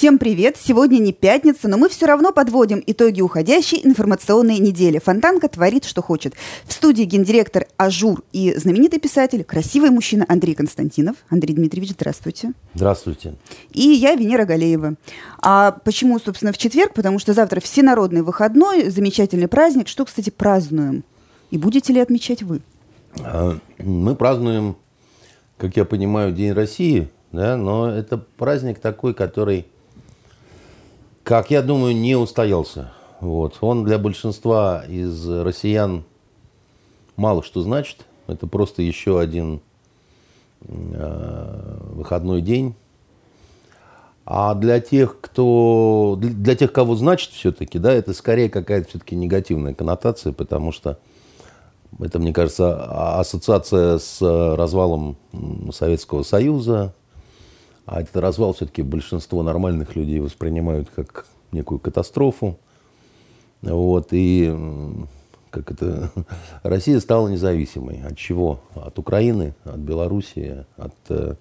Всем привет! Сегодня не пятница, но мы все равно подводим итоги уходящей информационной недели. Фонтанка творит, что хочет. В студии гендиректор Ажур и знаменитый писатель, красивый мужчина Андрей Константинов. Андрей Дмитриевич, здравствуйте. Здравствуйте. И я, Венера Галеева. А почему, собственно, в четверг? Потому что завтра всенародный выходной, замечательный праздник. Что, кстати, празднуем? И будете ли отмечать вы? А, мы празднуем, как я понимаю, День России, да, но это праздник такой, который как я думаю, не устоялся. Вот. Он для большинства из россиян мало что значит. Это просто еще один э, выходной день. А для тех, кто, для тех, кого значит все-таки, да, это скорее какая-то все-таки негативная коннотация, потому что это, мне кажется, а, ассоциация с развалом Советского Союза, а этот развал все-таки большинство нормальных людей воспринимают как некую катастрофу. Вот, и как это, Россия стала независимой. От чего? От Украины, от Белоруссии, от... Э,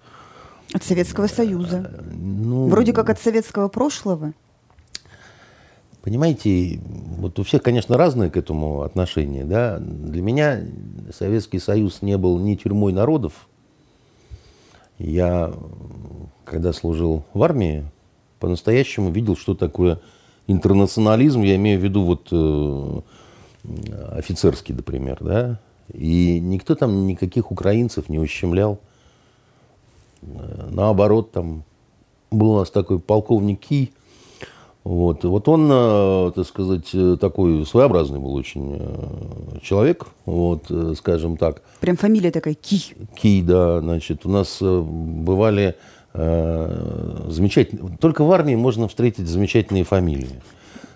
от Советского Союза. Ну, Вроде как от советского прошлого. Понимаете, вот у всех, конечно, разные к этому отношения. Да? Для меня Советский Союз не был ни тюрьмой народов. Я когда служил в армии, по-настоящему видел, что такое интернационализм. Я имею в виду вот э, офицерский, например, да. И никто там никаких украинцев не ущемлял. Э, наоборот, там был у нас такой полковник Ки, вот. вот он, э, так сказать, э, такой своеобразный был очень э, человек, вот, скажем так. Прям фамилия такая Ки. Ки, да, значит, у нас бывали э, замечательные, только в армии можно встретить замечательные фамилии.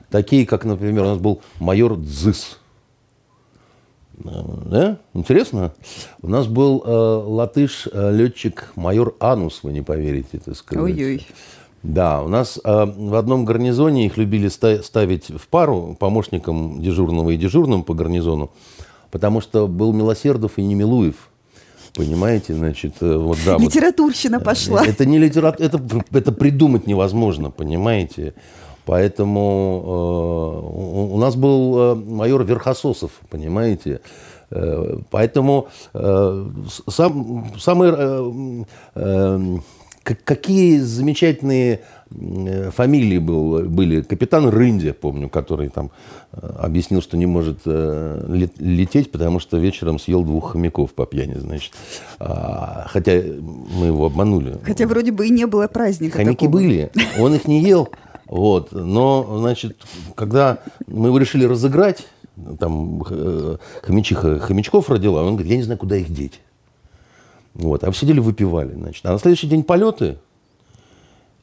Такие, как, например, у нас был майор Дзыс. Да? Интересно? У нас был э, латыш-летчик майор Анус, вы не поверите, так сказать. Ой-ой. Да, у нас э, в одном гарнизоне их любили ставить в пару помощником дежурного и дежурным по гарнизону, потому что был Милосердов и Немилуев. Понимаете, значит, э, вот да. Литературщина вот, пошла. Это не литература, это, это придумать невозможно, понимаете. Поэтому э, у нас был э, майор Верхососов, понимаете. Э, поэтому э, сам, самый э, э, какие замечательные э, фамилии был, были. Капитан Рынди, помню, который там э, объяснил, что не может э, лететь, потому что вечером съел двух хомяков по пьяни, значит. А, хотя мы его обманули. Хотя вроде бы и не было праздника Хомяки такого. были, он их не ел. Вот. Но, значит, когда мы его решили разыграть, там хомячиха хомячков родила, он говорит, я не знаю, куда их деть. Вот. А вы сидели, выпивали. Значит. А на следующий день полеты.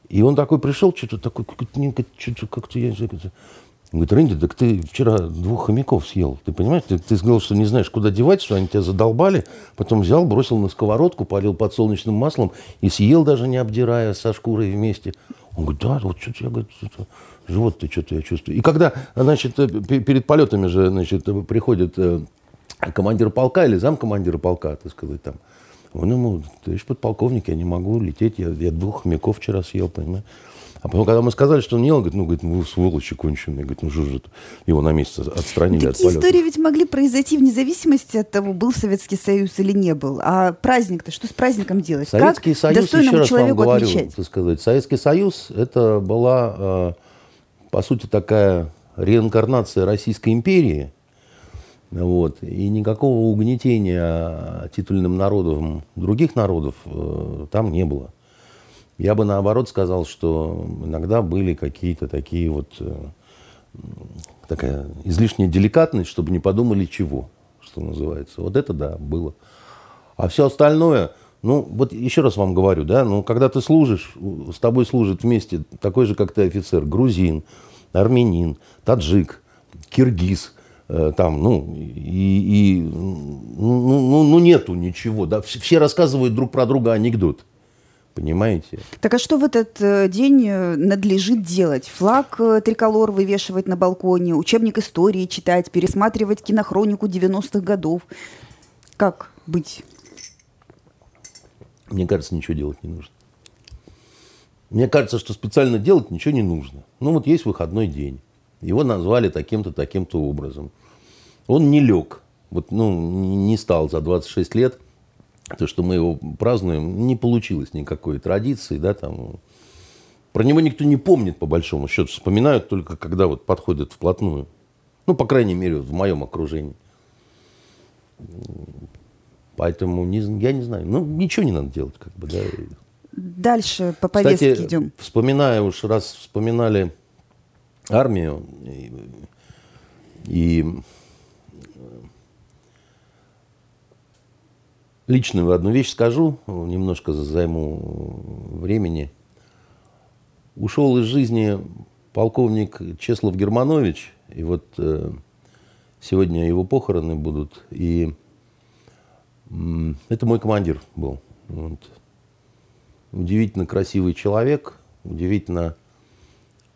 И он такой пришел, что-то такой, что-то как-то я... Он говорит, Рэнди, так ты вчера двух хомяков съел. Ты понимаешь, ты, ты сказал, что не знаешь, куда девать, что они тебя задолбали. Потом взял, бросил на сковородку, полил подсолнечным маслом и съел даже не обдирая со шкурой вместе. Он говорит, да, вот что-то я, говорит, живот ты что-то я чувствую. И когда, значит, э, перед полетами же, значит, приходит э, командир полка или зам командира полка, так сказать, там, он ему, товарищ подполковник, я не могу лететь, я, я двух хомяков вчера съел, понимаешь? А потом, когда мы сказали, что он ел, говорит, ну, говорит, ну, вы сволочи конченые. Говорит, ну, что же его на месяц отстранили Такие от полета. истории ведь могли произойти вне зависимости от того, был Советский Союз или не был. А праздник-то, что с праздником делать? Советский как Союз, еще раз вам говорю, так сказать, Советский Союз, это была, э, по сути, такая реинкарнация Российской империи – вот. И никакого угнетения титульным народом других народов э, там не было. Я бы наоборот сказал, что иногда были какие-то такие вот э, такая излишняя деликатность, чтобы не подумали чего, что называется. Вот это да, было. А все остальное, ну, вот еще раз вам говорю, да, ну, когда ты служишь, с тобой служит вместе такой же, как ты офицер, грузин, армянин, таджик, киргиз – там, ну, и, и ну, ну, ну, нету ничего, да, все рассказывают друг про друга анекдот. Понимаете? Так а что в этот э, день э, надлежит делать? Флаг триколор вывешивать на балконе, учебник истории читать, пересматривать кинохронику 90-х годов. Как быть? Мне кажется, ничего делать не нужно. Мне кажется, что специально делать ничего не нужно. Ну вот есть выходной день. Его назвали таким-то, таким-то образом. Он не лег. Вот, ну, не стал за 26 лет. То, что мы его празднуем, не получилось никакой традиции, да, там. Про него никто не помнит, по большому счету. Вспоминают только, когда вот подходят вплотную. Ну, по крайней мере, в моем окружении. Поэтому не, я не знаю. Ну, ничего не надо делать, как бы, да. Дальше по повестке Кстати, идем. вспоминая уж, раз вспоминали армию и, и личную одну вещь скажу, немножко займу времени. Ушел из жизни полковник Чеслов Германович, и вот э, сегодня его похороны будут, и это мой командир был. Вот удивительно красивый человек, удивительно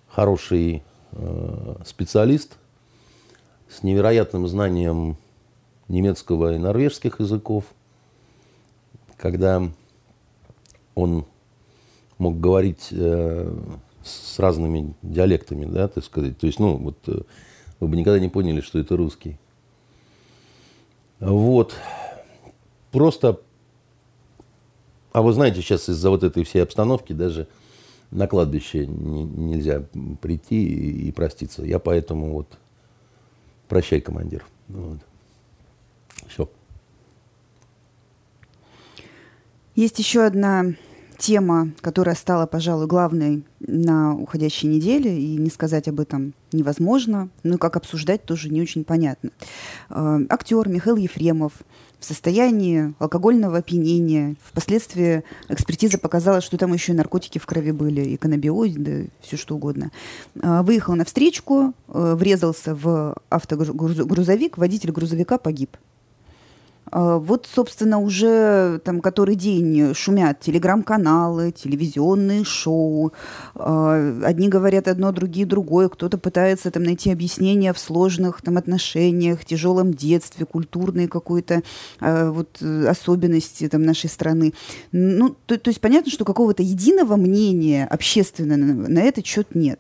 хороший э, специалист с невероятным знанием немецкого и норвежских языков. Когда он мог говорить э, с разными диалектами, да, так сказать. То есть, ну, вот э, вы бы никогда не поняли, что это русский. Вот. Просто а вы знаете, сейчас из-за вот этой всей обстановки даже на кладбище не, нельзя прийти и, и проститься. Я поэтому вот прощай, командир. Вот. Все. Есть еще одна тема, которая стала, пожалуй, главной на уходящей неделе, и не сказать об этом невозможно, ну и как обсуждать тоже не очень понятно. Э, актер Михаил Ефремов в состоянии алкогольного опьянения. Впоследствии экспертиза показала, что там еще и наркотики в крови были, и каннабиоиды, все что угодно. А, выехал на встречку, э, врезался в автогрузовик, водитель грузовика погиб. А, вот, собственно, уже там который день шумят телеграм-каналы, телевизионные шоу. А, одни говорят одно, другие другое. Кто-то пытается там найти объяснение в сложных там отношениях, тяжелом детстве, культурной какой-то а, вот особенности там нашей страны. Ну, то, то есть понятно, что какого-то единого мнения общественного на, этот счет нет.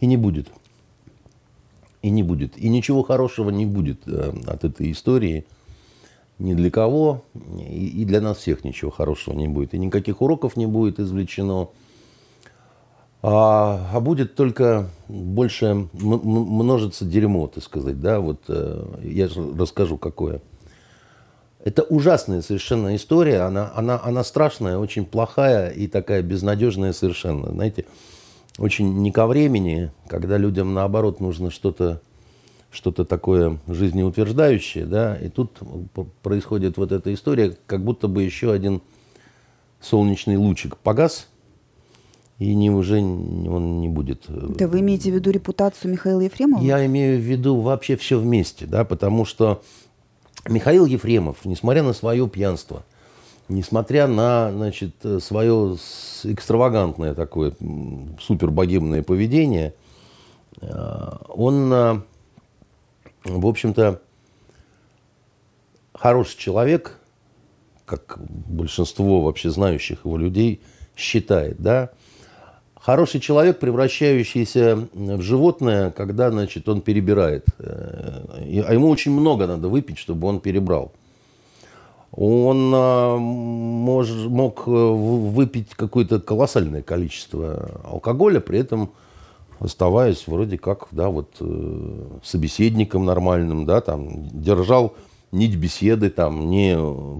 И не будет. И не будет. И ничего хорошего не будет э, от этой истории – ни для кого, и для нас всех ничего хорошего не будет. И никаких уроков не будет извлечено. А, а будет только больше множиться дерьмо, так сказать. Да? Вот, э, я расскажу, какое. Это ужасная совершенно история. Она, она, она страшная, очень плохая и такая безнадежная совершенно. Знаете, очень не ко времени, когда людям, наоборот, нужно что-то что-то такое жизнеутверждающее, да, и тут происходит вот эта история, как будто бы еще один солнечный лучик погас, и не, уже он не будет. Э, да вы имеете в виду репутацию Михаила Ефремова? Я имею в виду вообще все вместе, да, потому что Михаил Ефремов, несмотря на свое пьянство, несмотря на, значит, свое экстравагантное такое супербогемное поведение, э, он э, в общем-то, хороший человек, как большинство вообще знающих его людей считает, да, хороший человек, превращающийся в животное, когда, значит, он перебирает. Э, а ему очень много надо выпить, чтобы он перебрал. Он а, мож, мог э, выпить какое-то колоссальное количество алкоголя, при этом оставаясь вроде как, да, вот э, собеседником нормальным, да, там, держал нить беседы, там, не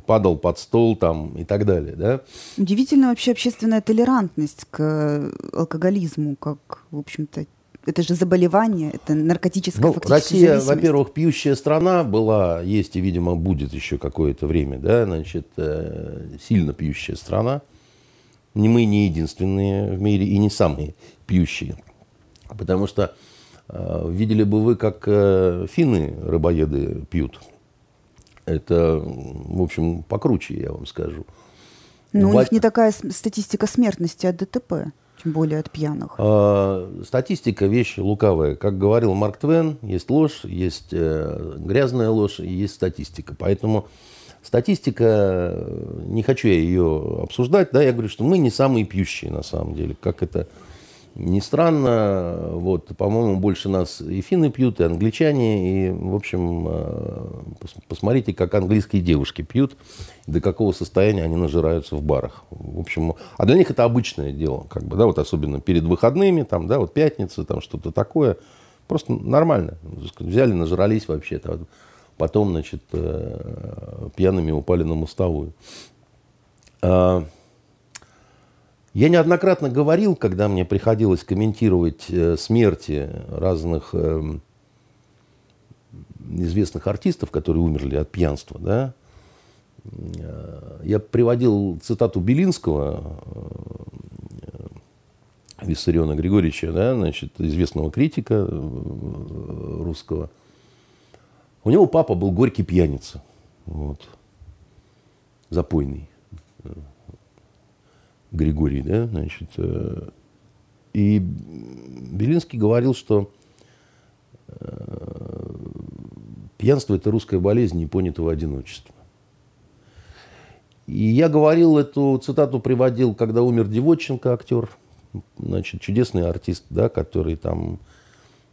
падал под стол, там, и так далее, да. Удивительная вообще общественная толерантность к алкоголизму, как, в общем-то, это же заболевание, это наркотическая ну, Россия, во-первых, пьющая страна была, есть и, видимо, будет еще какое-то время, да, значит, э, сильно пьющая страна. Не мы не единственные в мире и не самые пьющие. Потому что э, видели бы вы, как э, финны, рыбоеды, пьют. Это, в общем, покруче, я вам скажу. Но ну, у них не такая статистика смертности от ДТП, тем более от пьяных. А, статистика – вещь лукавая. Как говорил Марк Твен, есть ложь, есть э, грязная ложь есть статистика. Поэтому Статистика, не хочу я ее обсуждать, да, я говорю, что мы не самые пьющие на самом деле, как это ни странно, вот, по-моему, больше нас и финны пьют, и англичане, и, в общем, э, посмотрите, как английские девушки пьют, до какого состояния они нажираются в барах. В общем, а для них это обычное дело, как бы, да, вот особенно перед выходными, там, да, вот пятница, там что-то такое, просто нормально. Взяли, нажрались вообще-то, потом, значит, э, пьяными упали на мостовую. Я неоднократно говорил, когда мне приходилось комментировать э, смерти разных э, известных артистов, которые умерли от пьянства, да, э, я приводил цитату Белинского, Виссариона Григорьевича, да, значит, известного критика русского. У него папа был горький пьяница, вот, запойный. Григорий, да, значит. Э, и Белинский говорил, что э, пьянство – это русская болезнь непонятого одиночества. И я говорил эту цитату, приводил, когда умер Девоченко, актер, значит, чудесный артист, да, который там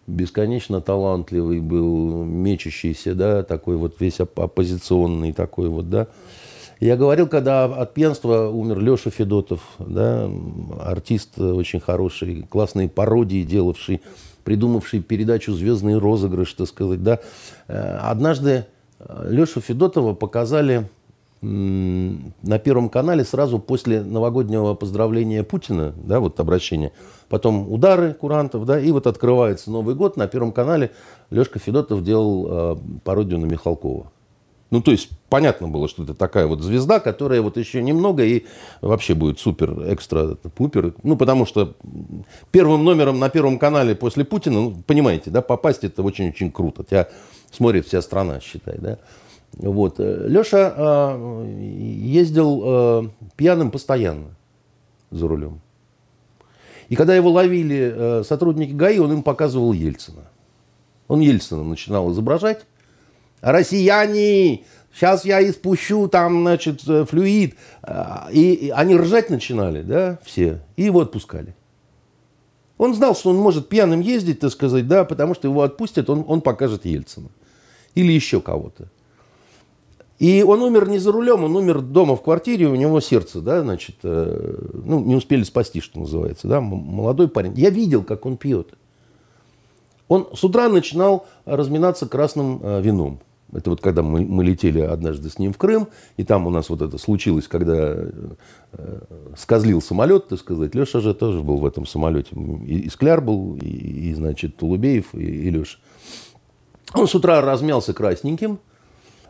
бесконечно талантливый был, мечущийся, да, такой вот весь оппозиционный такой вот, да. Я говорил, когда от пьянства умер Леша Федотов, да, артист очень хороший, классные пародии делавший, придумавший передачу «Звездный розыгрыш», так сказать, да. Э, однажды э, Лешу Федотова показали на Первом канале сразу после новогоднего поздравления Путина, да, вот обращение. Потом удары курантов, да, и вот открывается Новый год. На Первом канале Лешка Федотов делал э, пародию на Михалкова. Ну, то есть, понятно было, что это такая вот звезда, которая вот еще немного и вообще будет супер, экстра, пупер. Ну, потому что первым номером на Первом канале после Путина, ну, понимаете, да, попасть это очень-очень круто. Тебя смотрит вся страна, считай, да. Вот. Леша э, ездил э, пьяным постоянно за рулем. И когда его ловили э, сотрудники ГАИ, он им показывал Ельцина. Он Ельцина начинал изображать, россияне, сейчас я испущу там, значит, э, флюид. А, и, они ржать начинали, да, все, и его отпускали. Он знал, что он может пьяным ездить, так сказать, да, потому что его отпустят, он, он покажет Ельцина. Или еще кого-то. И он умер не за рулем, он умер дома в квартире, у него сердце, да, значит, э, ну, не успели спасти, что называется, да, молодой парень. Я видел, как он пьет. Он с утра начинал разминаться красным э, вином. Это вот когда мы, мы летели однажды с ним в Крым, и там у нас вот это случилось, когда э, скозлил самолет, так сказать. Леша же тоже был в этом самолете. И, и Скляр был, и, и значит, Тулубеев, и, и Леша. Он с утра размялся красненьким,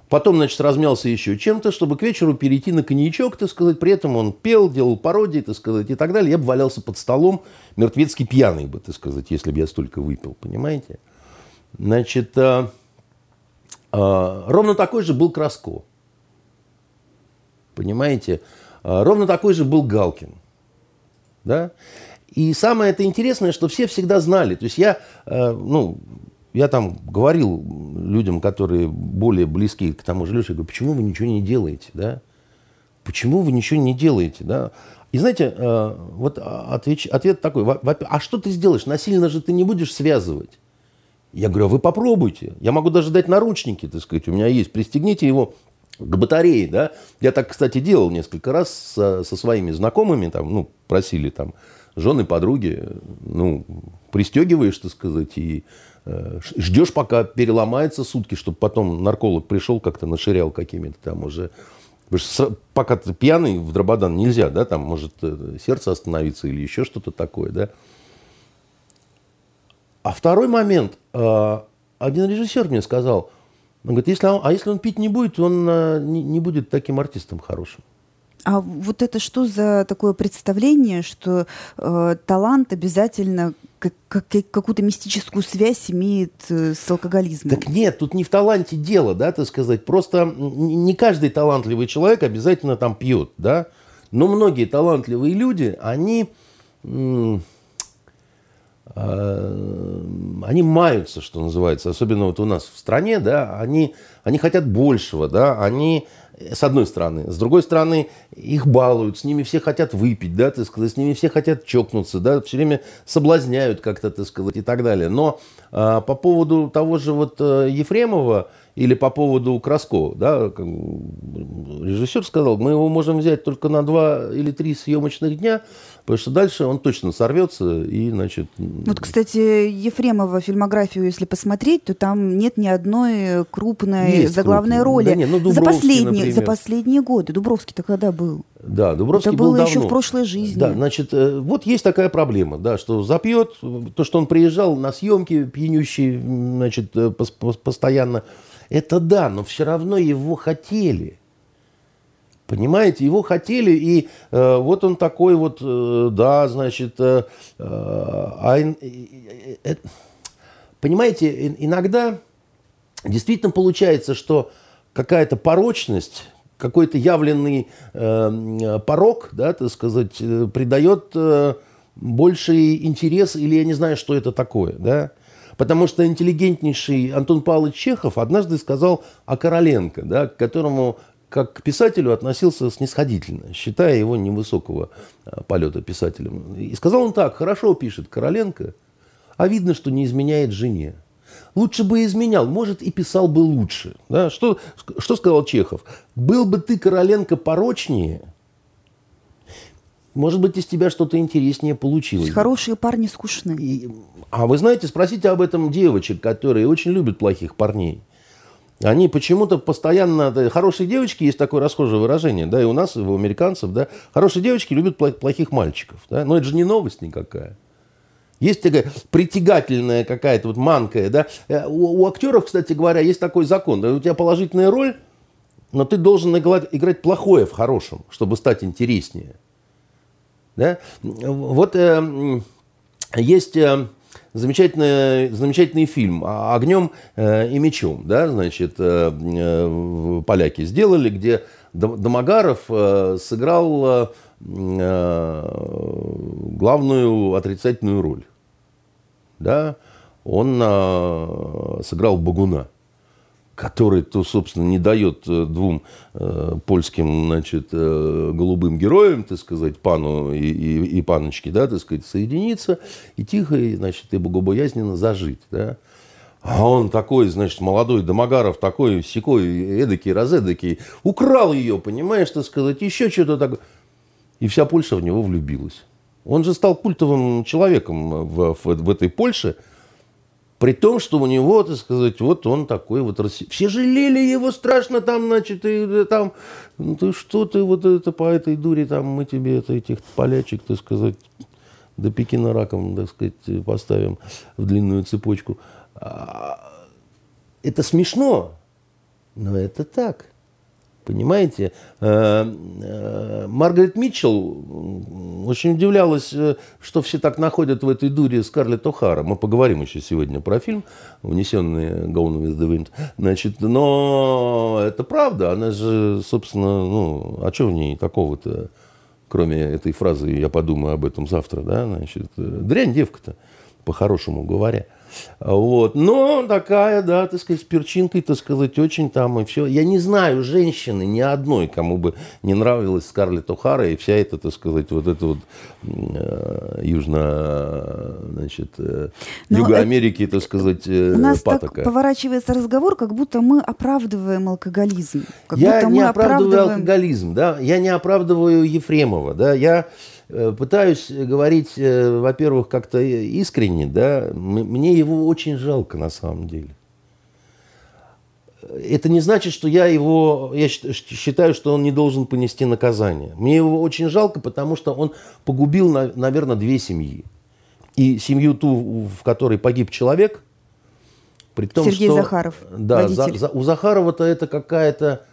потом, значит, размялся еще чем-то, чтобы к вечеру перейти на коньячок, так сказать. При этом он пел, делал пародии, так сказать, и так далее. Я бы валялся под столом, мертвецкий пьяный бы, так сказать, если бы я столько выпил, понимаете? Значит, э, ровно такой же был Краско. Понимаете? А, ровно такой же был Галкин. Да? И самое это интересное, что все всегда знали. То есть я, а, ну, я там говорил людям, которые более близки к тому же Леше, говорю, почему вы ничего не делаете, да? Почему вы ничего не делаете, да? И знаете, вот ответ, ответ такой, а что ты сделаешь? Насильно же ты не будешь связывать. Я говорю, а вы попробуйте. Я могу даже дать наручники, так сказать. У меня есть. Пристегните его к батарее, да. Я так, кстати, делал несколько раз со, со своими знакомыми, там, ну, просили там жены, подруги, ну, пристегиваешь, так сказать, и э, ждешь, пока переломается сутки, чтобы потом нарколог пришел, как-то наширял какими-то там уже. Пока ты пьяный в дрободан нельзя, да, там может э, сердце остановиться или еще что-то такое, да. А второй момент. А, один режиссер мне сказал, он говорит, если он, а если он пить не будет, он а, не, будет таким артистом хорошим. А вот это что за такое представление, что э, талант обязательно как, как, какую-то мистическую связь имеет э, с алкоголизмом? Так нет, тут не в таланте дело, да, так сказать. Просто не каждый талантливый человек обязательно там пьет, да. Но многие талантливые люди, они... М- Э, они маются, что называется, особенно вот у нас в стране, да, они, они хотят большего, да, они с одной стороны. С другой стороны, их балуют, с ними все хотят выпить, да, так сказать, с ними все хотят чокнуться, да, все время соблазняют как-то, так сказать, и так далее. Но а, по поводу того же вот а, Ефремова или по поводу Краско, да, режиссер сказал, мы его можем взять только на два или три съемочных дня, Потому что дальше он точно сорвется и, значит... Вот, кстати, Ефремова фильмографию, если посмотреть, то там нет ни одной крупной Есть заглавной крупные. роли. Да нет, ну, за, последние, за последние годы. Дубровский-то когда был? Да, Дубровский Это был было давно. еще в прошлой жизни. Да, значит, э, вот есть такая проблема, да, что запьет, то, что он приезжал на съемки пьянющий, значит, э, постоянно, это да, но все равно его хотели. Понимаете, его хотели, и э, вот он такой вот, э, да, значит, э, э, а, э, э, понимаете, иногда действительно получается, что какая-то порочность, какой-то явленный э, порог, да, так сказать, э, придает э, больший интерес, или я не знаю, что это такое, да, Потому что интеллигентнейший Антон Павлович Чехов однажды сказал о Короленко, да, к которому как к писателю относился снисходительно, считая его невысокого а, полета писателем. И сказал он так, хорошо пишет Короленко, а видно, что не изменяет жене. Лучше бы изменял, может, и писал бы лучше. Да? Что, что сказал Чехов? Был бы ты, Короленко, порочнее, может быть, из тебя что-то интереснее получилось. Хорошие парни скучны. И, а вы знаете, спросите об этом девочек, которые очень любят плохих парней. Они почему-то постоянно... Хорошие девочки, есть такое расхожее выражение, да, и у нас, и у американцев, да, хорошие девочки любят плохих мальчиков, да, но это же не новость никакая. Есть такая притягательная какая-то вот манкая, да. Э, у, у актеров, кстати говоря, есть такой закон. Да, у тебя положительная роль, но ты должен играть, плохое в хорошем, чтобы стать интереснее. Да? Вот э, есть... Э, замечательный, замечательный фильм «Огнем э, и мечом», да, значит, э, э, поляки сделали, где Домогаров сыграл главную отрицательную роль. Да? Он сыграл Багуна который, то, собственно, не дает э, двум э, польским, значит, э, голубым героям, так сказать, пану и, и, и паночке, да, так сказать, соединиться и тихо, и, значит, и богобоязненно зажить, да. А он такой, значит, молодой Домогаров, такой секой, эдакий, разэдакий, украл ее, понимаешь, так сказать, еще что-то такое. И вся Польша в него влюбилась. Он же стал культовым человеком в, в, в этой Польше – при том, что у него, так сказать, вот он такой вот... Все жалели его страшно там, значит, и там... Ну ты что ты вот это по этой дуре там мы тебе это, этих полячек, так сказать, до Пекина раком, так сказать, поставим в длинную цепочку. А, это смешно, но это так. Понимаете? Э, э, Маргарет Митчелл очень удивлялась, э, что все так находят в этой дуре Скарлетт О'Хара. Мы поговорим еще сегодня про фильм «Унесенный Gone with the Wind». Значит, но это правда. Она же, собственно, ну, а что в ней такого-то, кроме этой фразы «я подумаю об этом завтра», да? Значит, дрянь девка-то, по-хорошему говоря. Вот. Но такая, да, так сказать, с перчинкой, так сказать, очень там и все. Я не знаю женщины ни одной, кому бы не нравилась Скарлетт О'Хара и вся эта, так сказать, вот эта вот э, южно, значит, э, Юга Америки, так сказать, э, У нас патока. так поворачивается разговор, как будто мы оправдываем алкоголизм. Как я будто не мы оправдываю оправдываем... алкоголизм, да, я не оправдываю Ефремова, да, я Э, пытаюсь говорить, э, во-первых, как-то искренне, да, мне его очень жалко на самом деле. Это не значит, что я его, я считаю, что он не должен понести наказание. Мне его очень жалко, потому что он погубил, наверное, две семьи. И семью ту, в которой погиб человек, при том, Сергей что, Захаров, да, за, за, у Захарова-то это какая-то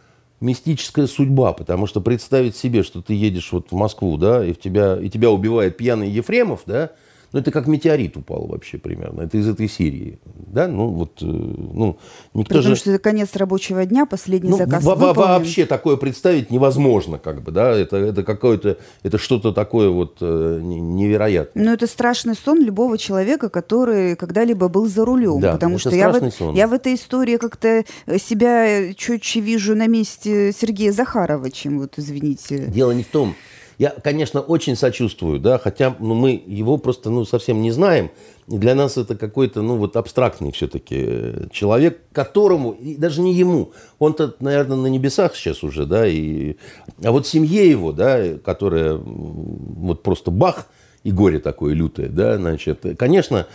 мистическая судьба, потому что представить себе, что ты едешь вот в Москву, да, и, в тебя, и тебя убивает пьяный Ефремов, да, Ну, это как метеорит упал вообще примерно. Это из этой серии. Да, ну вот, э, ну, никто Потому же... что это конец рабочего дня, последний ну, заказ во- Вообще такое представить невозможно, как бы, да, это, это какое-то, это что-то такое вот э, невероятное. Ну, это страшный сон любого человека, который когда-либо был за рулем. Да, потому что я в, сон. я в этой истории как-то себя четче вижу на месте Сергея Захарова, чем вот, извините. Дело не в том, я, конечно, очень сочувствую, да, хотя ну, мы его просто ну, совсем не знаем. И для нас это какой-то, ну, вот абстрактный все-таки э, человек, которому, и даже не ему, он-то, наверное, на небесах сейчас уже, да, и, а вот семье его, да, которая вот просто бах, и горе такое лютое, да, значит, конечно,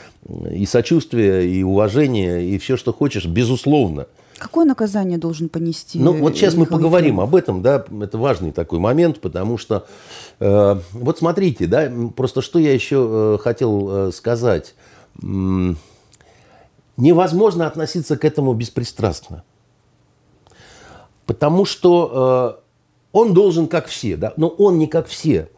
и сочувствие, и уважение, и все, что хочешь, безусловно – Какое наказание должен понести? Ну, вот сейчас Михаил мы поговорим Ефремов? об этом, да, это важный такой момент, потому что, э, вот смотрите, да, просто что я еще э, хотел э, сказать. Невозможно относиться к этому беспристрастно. Потому что э, он должен как все, да, но он не как все.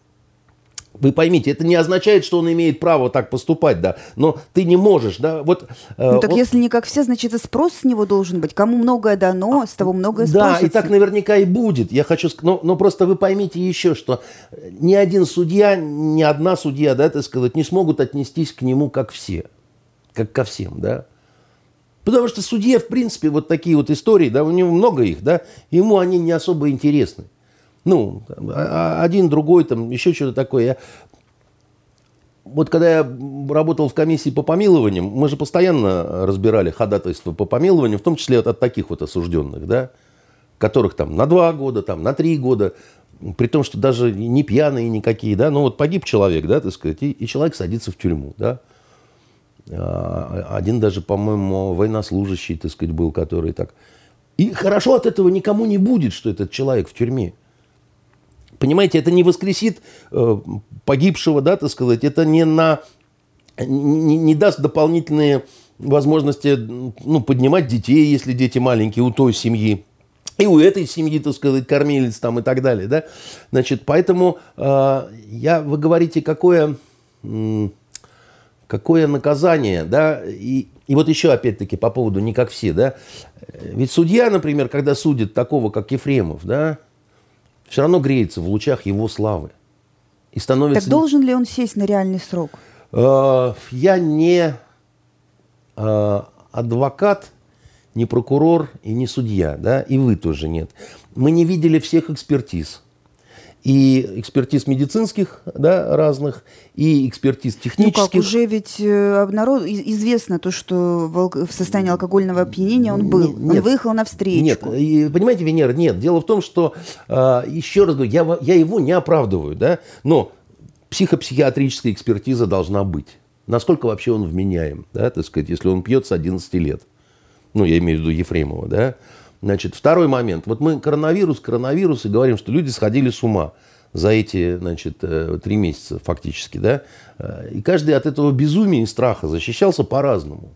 Вы поймите, это не означает, что он имеет право так поступать, да. Но ты не можешь, да. Вот, э, ну так он... если не как все, значит и спрос с него должен быть. Кому многое дано, с того многое спросится. Да, и так наверняка и будет. Я хочу сказать, но, но просто вы поймите еще, что ни один судья, ни одна судья, да, так сказать, не смогут отнестись к нему как все, как ко всем, да. Потому что судье, в принципе, вот такие вот истории, да, у него много их, да, ему они не особо интересны. Ну, а, а один, другой, там, еще что-то такое. Я... Вот когда я работал в комиссии по помилованиям, мы же постоянно разбирали ходатайство по помилованию, в том числе от, от таких вот осужденных, да, которых там на два года, там на три года, при том, что даже не пьяные никакие, да, ну вот погиб человек, да, так сказать, и, и человек садится в тюрьму, да. А, один даже, по-моему, военнослужащий, так сказать, был, который так... И хорошо от этого никому не будет, что этот человек в тюрьме. Понимаете, это не воскресит э, погибшего, да, так сказать, это не, на, не, не даст дополнительные возможности ну, поднимать детей, если дети маленькие, у той семьи. И у этой семьи, так сказать, кормилец там и так далее, да. Значит, поэтому э, я, вы говорите, какое, какое наказание, да, и, и вот еще опять-таки по поводу не как все, да. Ведь судья, например, когда судит такого, как Ефремов, да, все равно греется в лучах его славы. И становится... Так должен ли он сесть на реальный срок? Э, я не э, адвокат, не прокурор и не судья, да, и вы тоже нет. Мы не видели всех экспертиз и экспертиз медицинских, да, разных, и экспертиз технических. Ну как, уже ведь э, обнарод... известно то, что в состоянии алкогольного опьянения он был. Нет, он выехал на встречу. Нет, понимаете, Венера, нет. Дело в том, что, а, еще раз говорю, я, я его не оправдываю, да, но психопсихиатрическая экспертиза должна быть. Насколько вообще он вменяем, да, так сказать, если он пьет с 11 лет. Ну, я имею в виду Ефремова, да. Значит, второй момент. Вот мы коронавирус, коронавирус, и говорим, что люди сходили с ума за эти, значит, э, три месяца фактически, да. Э, и каждый от этого безумия и страха защищался по-разному.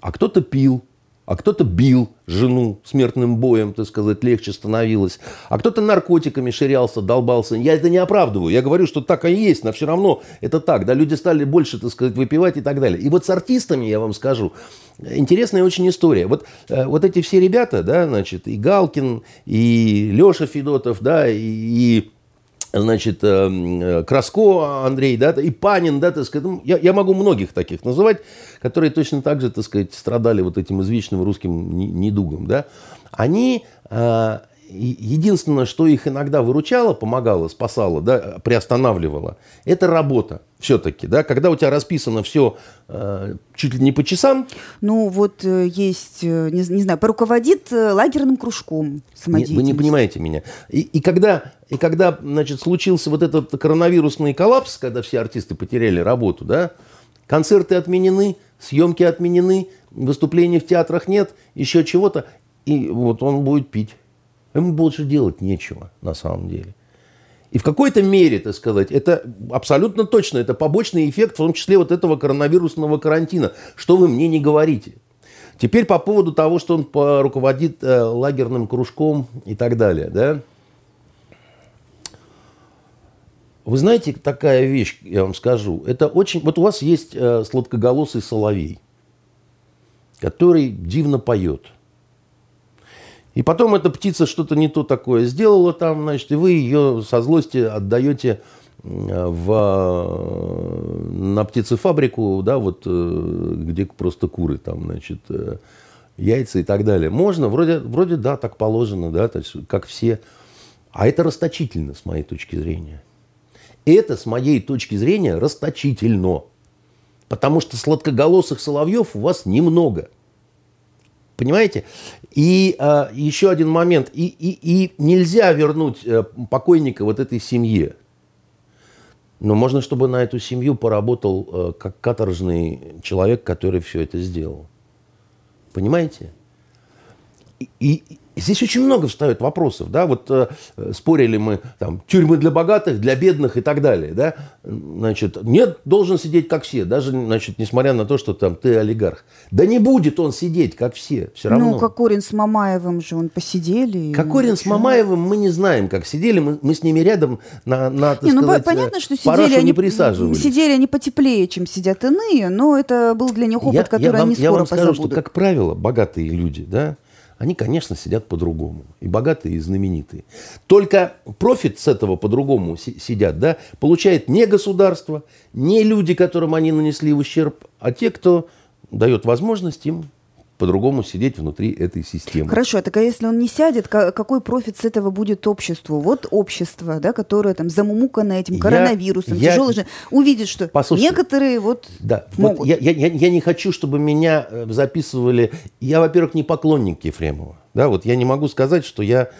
А кто-то пил, а кто-то бил жену смертным боем, так сказать, легче становилось, а кто-то наркотиками ширялся, долбался. Я это не оправдываю, я говорю, что так и есть, но все равно это так, да, люди стали больше, так сказать, выпивать и так далее. И вот с артистами, я вам скажу, интересная очень история. Вот, э, вот эти все ребята, да, значит, и Галкин, и Леша Федотов, да, и, и значит, э, э, Краско Андрей, да, и Панин, да, так сказать, ну, я, я могу многих таких называть, которые точно так же, так сказать, страдали вот этим извечным русским недугом, да, они э, единственное, что их иногда выручало, помогало, спасало, да, приостанавливало, это работа все-таки, да, когда у тебя расписано все э, чуть ли не по часам. Ну вот э, есть, э, не, не знаю, поруководит э, лагерным кружком Нет, Вы не понимаете меня. И, и когда, и когда, значит, случился вот этот коронавирусный коллапс, когда все артисты потеряли работу, да, концерты отменены, съемки отменены, выступлений в театрах нет, еще чего-то, и вот он будет пить. Ему больше делать нечего на самом деле. И в какой-то мере, так сказать, это абсолютно точно, это побочный эффект, в том числе вот этого коронавирусного карантина. Что вы мне не говорите? Теперь по поводу того, что он руководит э, лагерным кружком и так далее. Да? Вы знаете, такая вещь, я вам скажу, это очень... Вот у вас есть э, сладкоголосый соловей, который дивно поет. И потом эта птица что-то не то такое сделала там, значит, и вы ее со злости отдаете в, на птицефабрику, да, вот э, где просто куры там, значит, э, яйца и так далее. Можно, вроде, вроде да, так положено, да, то есть, как все. А это расточительно, с моей точки зрения. Это, с моей точки зрения, расточительно. Потому что сладкоголосых соловьев у вас немного. Понимаете? И э, еще один момент. И, и, и нельзя вернуть э, покойника вот этой семье. Но можно, чтобы на эту семью поработал э, как каторжный человек, который все это сделал. Понимаете? И, и, Здесь очень много встает вопросов, да, вот э, спорили мы, там, тюрьмы для богатых, для бедных и так далее, да, значит, нет, должен сидеть как все, даже, значит, несмотря на то, что там ты олигарх. Да не будет он сидеть как все, все равно. Ну, Кокорин с Мамаевым же он посидели. Кокорин с Мамаевым мы не знаем, как сидели, мы, мы с ними рядом на, на так не, ну, сказать, понятно, что сидели они, не присаживались. Сидели они потеплее, чем сидят иные, но это был для них опыт, я, который я вам, они скоро я вам скажу, позабудут. что, как правило, богатые люди, да, они, конечно, сидят по-другому. И богатые, и знаменитые. Только профит с этого по-другому сидят, да, получает не государство, не люди, которым они нанесли ущерб, а те, кто дает возможность им по-другому сидеть внутри этой системы. Хорошо, так а если он не сядет, какой профит с этого будет обществу? Вот общество, да, которое там замумукано этим коронавирусом, я, тяжело же, увидит, что некоторые вот да, могут. Вот я, я, я не хочу, чтобы меня э, записывали... Я, во-первых, не поклонник Ефремова. Да, вот я не могу сказать, что я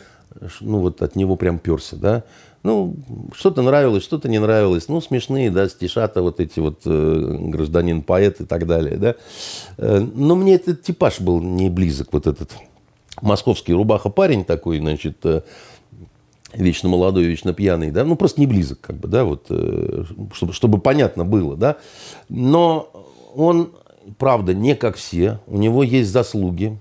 ну, вот от него прям перся, да. Ну, что-то нравилось, что-то не нравилось. Ну, смешные, да, стишата вот эти вот э, гражданин-поэт и так далее, да. Э, но мне этот типаж был не близок, вот этот московский рубаха-парень такой, значит, э, вечно молодой, вечно пьяный, да, ну, просто не близок, как бы, да, вот, э, чтобы, чтобы понятно было, да. Но он, правда, не как все, у него есть заслуги,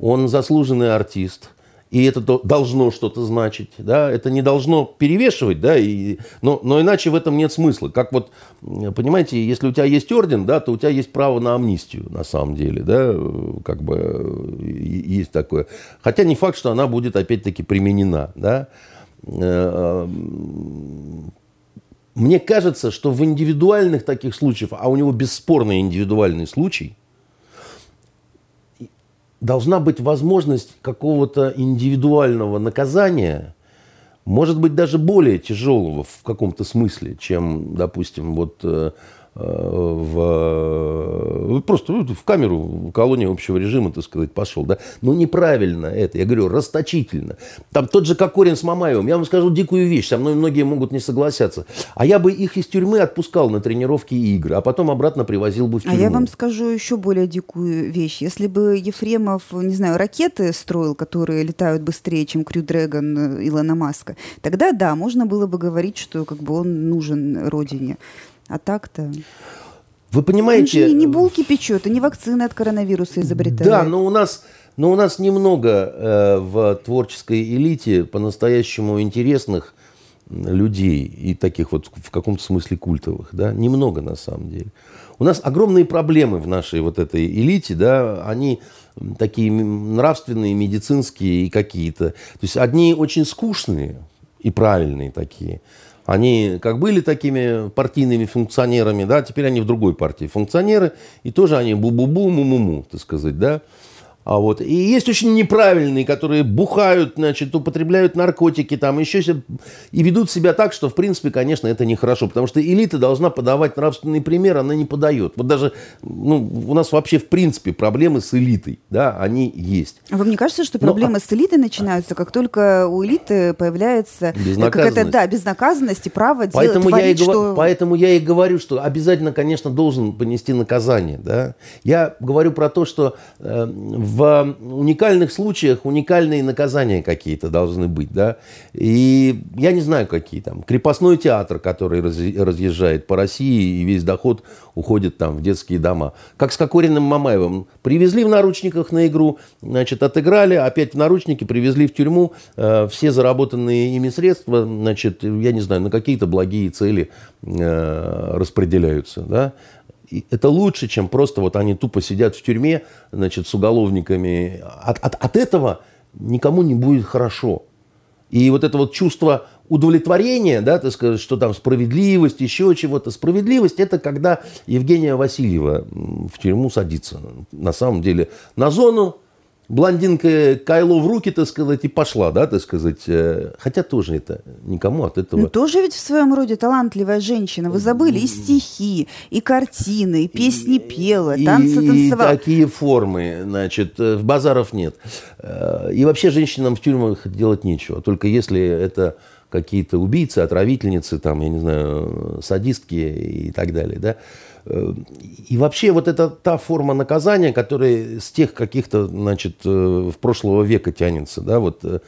он заслуженный артист – и это должно что-то значить, да, это не должно перевешивать, да, и, но, но иначе в этом нет смысла. Как вот, понимаете, если у тебя есть орден, да, то у тебя есть право на амнистию, на самом деле, да, как бы есть такое. Хотя не факт, что она будет опять-таки применена, да. Э, мне кажется, что в индивидуальных таких случаях, а у него бесспорный индивидуальный случай – должна быть возможность какого-то индивидуального наказания, может быть, даже более тяжелого в каком-то смысле, чем, допустим, вот э, в, просто ну, в камеру, в колонию общего режима, так сказать, пошел. Да? Но неправильно это, я говорю, расточительно. Там тот же Кокорин с Мамаевым, я вам скажу дикую вещь, со мной многие могут не согласятся. А я бы их из тюрьмы отпускал на тренировки и игры, а потом обратно привозил бы в тюрьму. А я вам скажу еще более дикую вещь. Если бы Ефремов, не знаю, ракеты строил, которые летают быстрее, чем Крю Дрэгон Илона Маска, тогда да, можно было бы говорить, что как бы он нужен родине. А так-то... Вы понимаете... Он же не, не булки печет, и не вакцины от коронавируса изобретает. Да, но у нас, но у нас немного э, в творческой элите по-настоящему интересных людей и таких вот в каком-то смысле культовых, да, немного на самом деле. У нас огромные проблемы в нашей вот этой элите, да, они такие нравственные, медицинские и какие-то. То есть одни очень скучные и правильные такие, они как были такими партийными функционерами, да, теперь они в другой партии функционеры, и тоже они бу-бу-бу, му-му-му, так сказать, да. А вот. И есть очень неправильные, которые бухают, значит, употребляют наркотики, там еще и ведут себя так, что, в принципе, конечно, это нехорошо. Потому что элита должна подавать нравственный пример, она не подает. Вот даже ну, у нас вообще, в принципе, проблемы с элитой, да, они есть. А вам не кажется, что проблемы Но, а с элитой начинаются, как только у элиты появляется какая-то, да, безнаказанность и право поэтому делать, я и что... Поэтому я и говорю, что обязательно, конечно, должен понести наказание, да. Я говорю про то, что э, в в уникальных случаях уникальные наказания какие-то должны быть, да. И я не знаю, какие там. Крепостной театр, который разъезжает по России, и весь доход уходит там в детские дома. Как с Кокориным Мамаевым. Привезли в наручниках на игру, значит, отыграли, опять в наручники, привезли в тюрьму. Э, все заработанные ими средства, значит, я не знаю, на какие-то благие цели э, распределяются, да это лучше, чем просто вот они тупо сидят в тюрьме, значит, с уголовниками. От, от, от этого никому не будет хорошо. И вот это вот чувство удовлетворения, да, ты скажешь, что там справедливость, еще чего-то. Справедливость – это когда Евгения Васильева в тюрьму садится. На самом деле на зону блондинка Кайло в руки, так сказать, и пошла, да, так сказать. Э, хотя тоже это никому от этого... Ну, тоже ведь в своем роде талантливая женщина. Вы забыли и стихи, и картины, и песни пела, танцы танцевала. И такие формы, значит, э, базаров нет. Э, и вообще женщинам в тюрьмах делать нечего. Только если это какие-то убийцы, отравительницы, там, я не знаю, садистки и так далее, да. И вообще вот это та форма наказания, которая с тех каких-то, значит, э, в прошлого века тянется, да, вот э,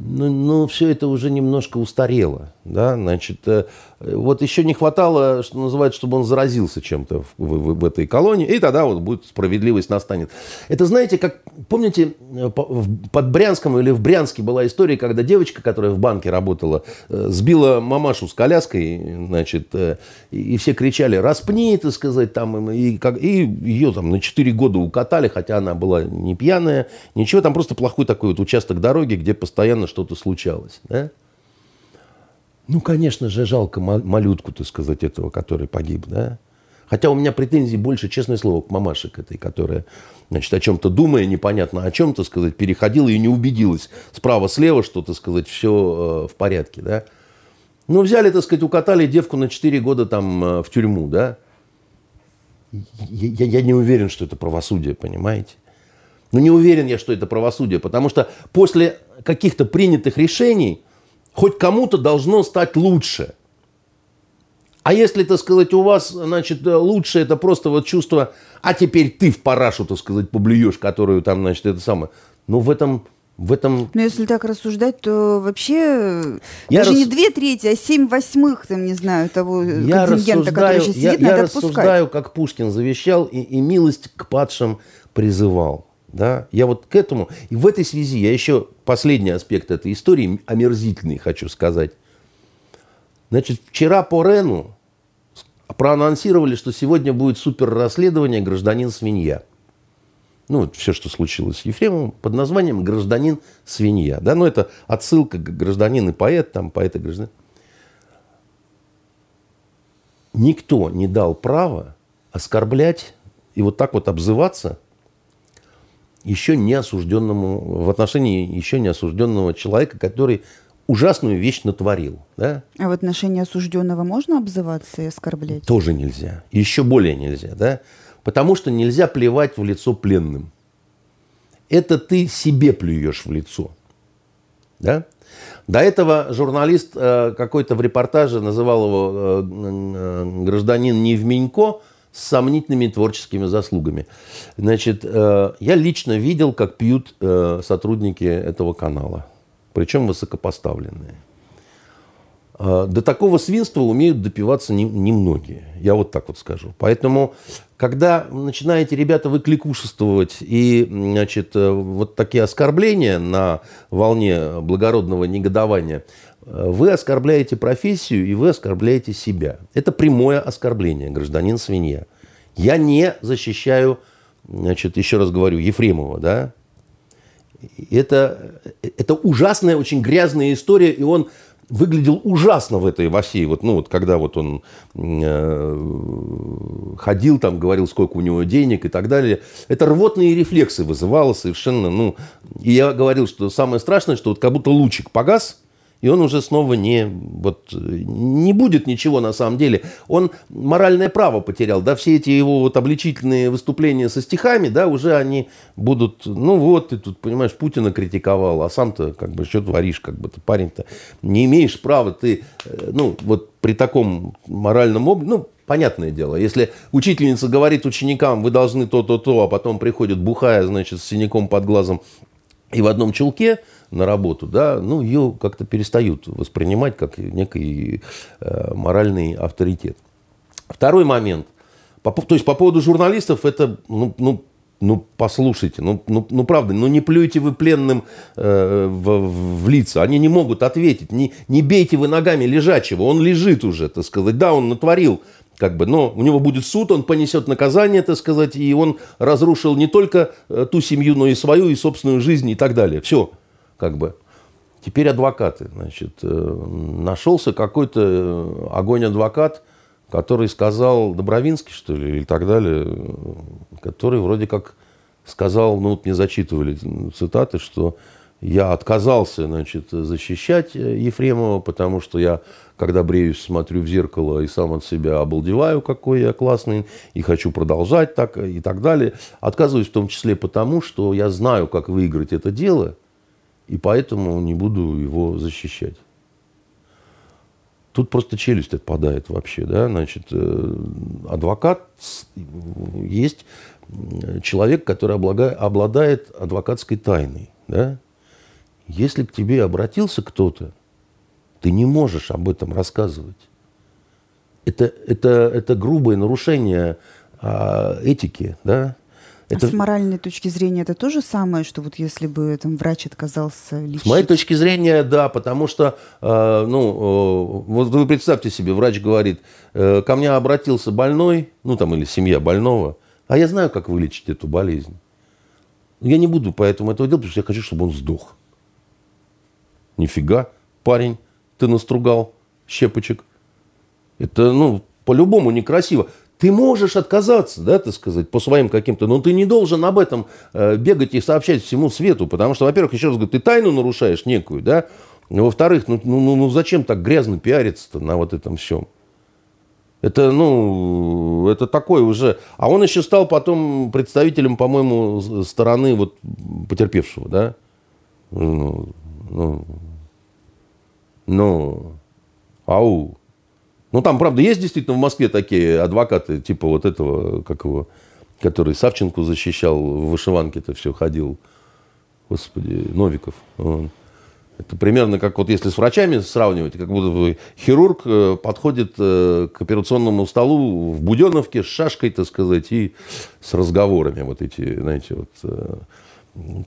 ну, ну, все это уже немножко устарело. Да? Значит, э, вот еще не хватало, что называется, чтобы он заразился чем-то в, в, в этой колонии, и тогда вот будет справедливость настанет. Это, знаете, как, помните, э, под Брянском или в Брянске была история, когда девочка, которая в банке работала, э, сбила мамашу с коляской, значит, и все кричали, распни, так сказать, там, и, как, и ее там на 4 года укатали, хотя она была не пьяная, ничего, там просто плохой такой вот участок дороги, где постоянно что-то случалось. Да? Ну, конечно же, жалко малютку, так сказать, этого, который погиб, да? Хотя у меня претензий больше, честное слово, к мамаше к этой, которая, значит, о чем-то думая, непонятно о чем-то, сказать, переходила и не убедилась справа-слева, что, так сказать, все э, в порядке, да? Ну, взяли, так сказать, укатали девку на 4 года там э, в тюрьму, да? Я, я не уверен, что это правосудие, понимаете? Ну, не уверен я, что это правосудие, потому что после каких-то принятых решений хоть кому-то должно стать лучше. А если, так сказать, у вас, значит, лучше это просто вот чувство, а теперь ты в парашу, так сказать, поблюешь, которую там, значит, это самое. Ну, в этом в этом... Ну, если так рассуждать, то вообще я даже рас... не две трети, а семь восьмых, там, не знаю, того я контингента, который сейчас сидит, я, надо я отпускать. рассуждаю, как Пушкин завещал, и, и милость к падшим призывал. Да? Я вот к этому... И в этой связи я еще последний аспект этой истории, омерзительный, хочу сказать. Значит, вчера по Рену проанонсировали, что сегодня будет суперрасследование «Гражданин-свинья». Ну, вот все, что случилось с Ефремовым, под названием «Гражданин-свинья». Да? Ну, это отсылка к гражданин и поэт, там, поэт и гражданин. Никто не дал права оскорблять и вот так вот обзываться – еще не осужденному, в отношении еще не осужденного человека, который ужасную вещь натворил. Да? А в отношении осужденного можно обзываться и оскорблять? Тоже нельзя. Еще более нельзя. Да? Потому что нельзя плевать в лицо пленным. Это ты себе плюешь в лицо. Да? До этого журналист э, какой-то в репортаже называл его э, э, гражданин Невменько, с сомнительными творческими заслугами. Значит, э, я лично видел, как пьют э, сотрудники этого канала, причем высокопоставленные. Э, до такого свинства умеют допиваться немногие, я вот так вот скажу. Поэтому, когда начинаете, ребята, вы кликушествовать и, значит, вот такие оскорбления на волне благородного негодования – вы оскорбляете профессию и вы оскорбляете себя. Это прямое оскорбление, гражданин свинья. Я не защищаю, значит, еще раз говорю, Ефремова, да. Это, это ужасная, очень грязная история, и он выглядел ужасно в этой во всей, вот, ну, вот, когда вот он э, ходил там, говорил, сколько у него денег и так далее. Это рвотные рефлексы вызывало совершенно, ну, и я говорил, что самое страшное, что вот как будто лучик погас, и он уже снова не, вот, не будет ничего на самом деле. Он моральное право потерял. Да, все эти его вот обличительные выступления со стихами, да, уже они будут, ну вот, ты тут, понимаешь, Путина критиковал, а сам-то как бы что творишь, как бы ты парень-то не имеешь права, ты, э, ну, вот при таком моральном облике, ну, понятное дело. Если учительница говорит ученикам, вы должны то-то-то, а потом приходит бухая, значит, с синяком под глазом и в одном чулке на работу, да, ну, ее как-то перестают воспринимать как некий э, моральный авторитет. Второй момент. По, то есть по поводу журналистов это, ну, ну ну, послушайте, ну, ну, ну правда, ну не плюйте вы пленным э, в, в лица. Они не могут ответить. Не, не бейте вы ногами лежачего. Он лежит уже, так сказать. Да, он натворил, как бы, но у него будет суд, он понесет наказание, так сказать, и он разрушил не только э, ту семью, но и свою, и собственную жизнь и так далее. Все, как бы. Теперь адвокаты. Значит, э, нашелся какой-то э, огонь-адвокат, который сказал Добровинский, что ли, и так далее, который вроде как сказал, ну вот мне зачитывали цитаты, что я отказался, значит, защищать Ефремова, потому что я, когда бреюсь, смотрю в зеркало и сам от себя обалдеваю, какой я классный, и хочу продолжать так и так далее. Отказываюсь в том числе потому, что я знаю, как выиграть это дело, и поэтому не буду его защищать. Тут просто челюсть отпадает вообще, да, значит, э, адвокат есть человек, который обладает адвокатской тайной, да. Если к тебе обратился кто-то, ты не можешь об этом рассказывать. Это, это, это грубое нарушение а, этики, да, это... А с моральной точки зрения это то же самое, что вот если бы там врач отказался лечить? С моей точки зрения, да, потому что, э, ну, э, вот вы представьте себе, врач говорит, э, ко мне обратился больной, ну там или семья больного, а я знаю, как вылечить эту болезнь. Я не буду поэтому этого делать, потому что я хочу, чтобы он сдох. Нифига, парень, ты настругал щепочек. Это, ну, по-любому некрасиво. Ты можешь отказаться, да, так сказать, по своим каким-то, но ты не должен об этом э, бегать и сообщать всему свету, потому что, во-первых, еще раз говорю, ты тайну нарушаешь некую, да, во-вторых, ну, ну, ну, ну зачем так грязно пиариться-то на вот этом всем? Это, ну, это такое уже... А он еще стал потом представителем, по-моему, стороны вот потерпевшего, да? Ну, ну, ну, ау. Ну, там, правда, есть действительно в Москве такие адвокаты, типа вот этого, как его, который Савченко защищал, в вышиванке-то все ходил. Господи, Новиков. Он. Это примерно как вот если с врачами сравнивать, как будто бы хирург э, подходит э, к операционному столу в Буденовке с шашкой, так сказать, и с разговорами вот эти, знаете, вот э,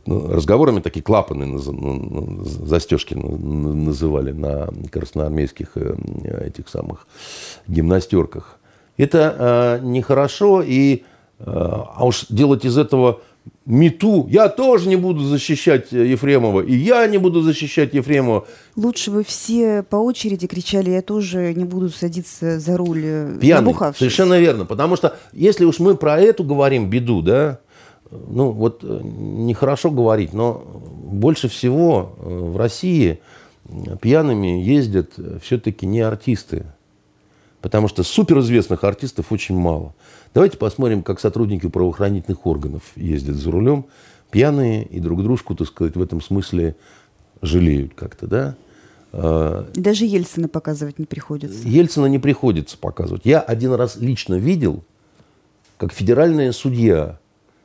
разговорами такие клапаны, застежки называли на красноармейских э, этих самых гимнастерках. Это э, нехорошо, и, э, а уж делать из этого мету, я тоже не буду защищать Ефремова, и я не буду защищать Ефремова. Лучше бы все по очереди кричали, я тоже не буду садиться за руль, Пьяный, набухавшись. Совершенно верно, потому что если уж мы про эту говорим беду, да, ну вот э, нехорошо говорить, но больше всего э, в России пьяными ездят все-таки не артисты. Потому что суперизвестных артистов очень мало. Давайте посмотрим, как сотрудники правоохранительных органов ездят за рулем. Пьяные и друг дружку, так сказать, в этом смысле жалеют как-то, да? А, даже Ельцина показывать не приходится. Ельцина не приходится показывать. Я один раз лично видел, как федеральная судья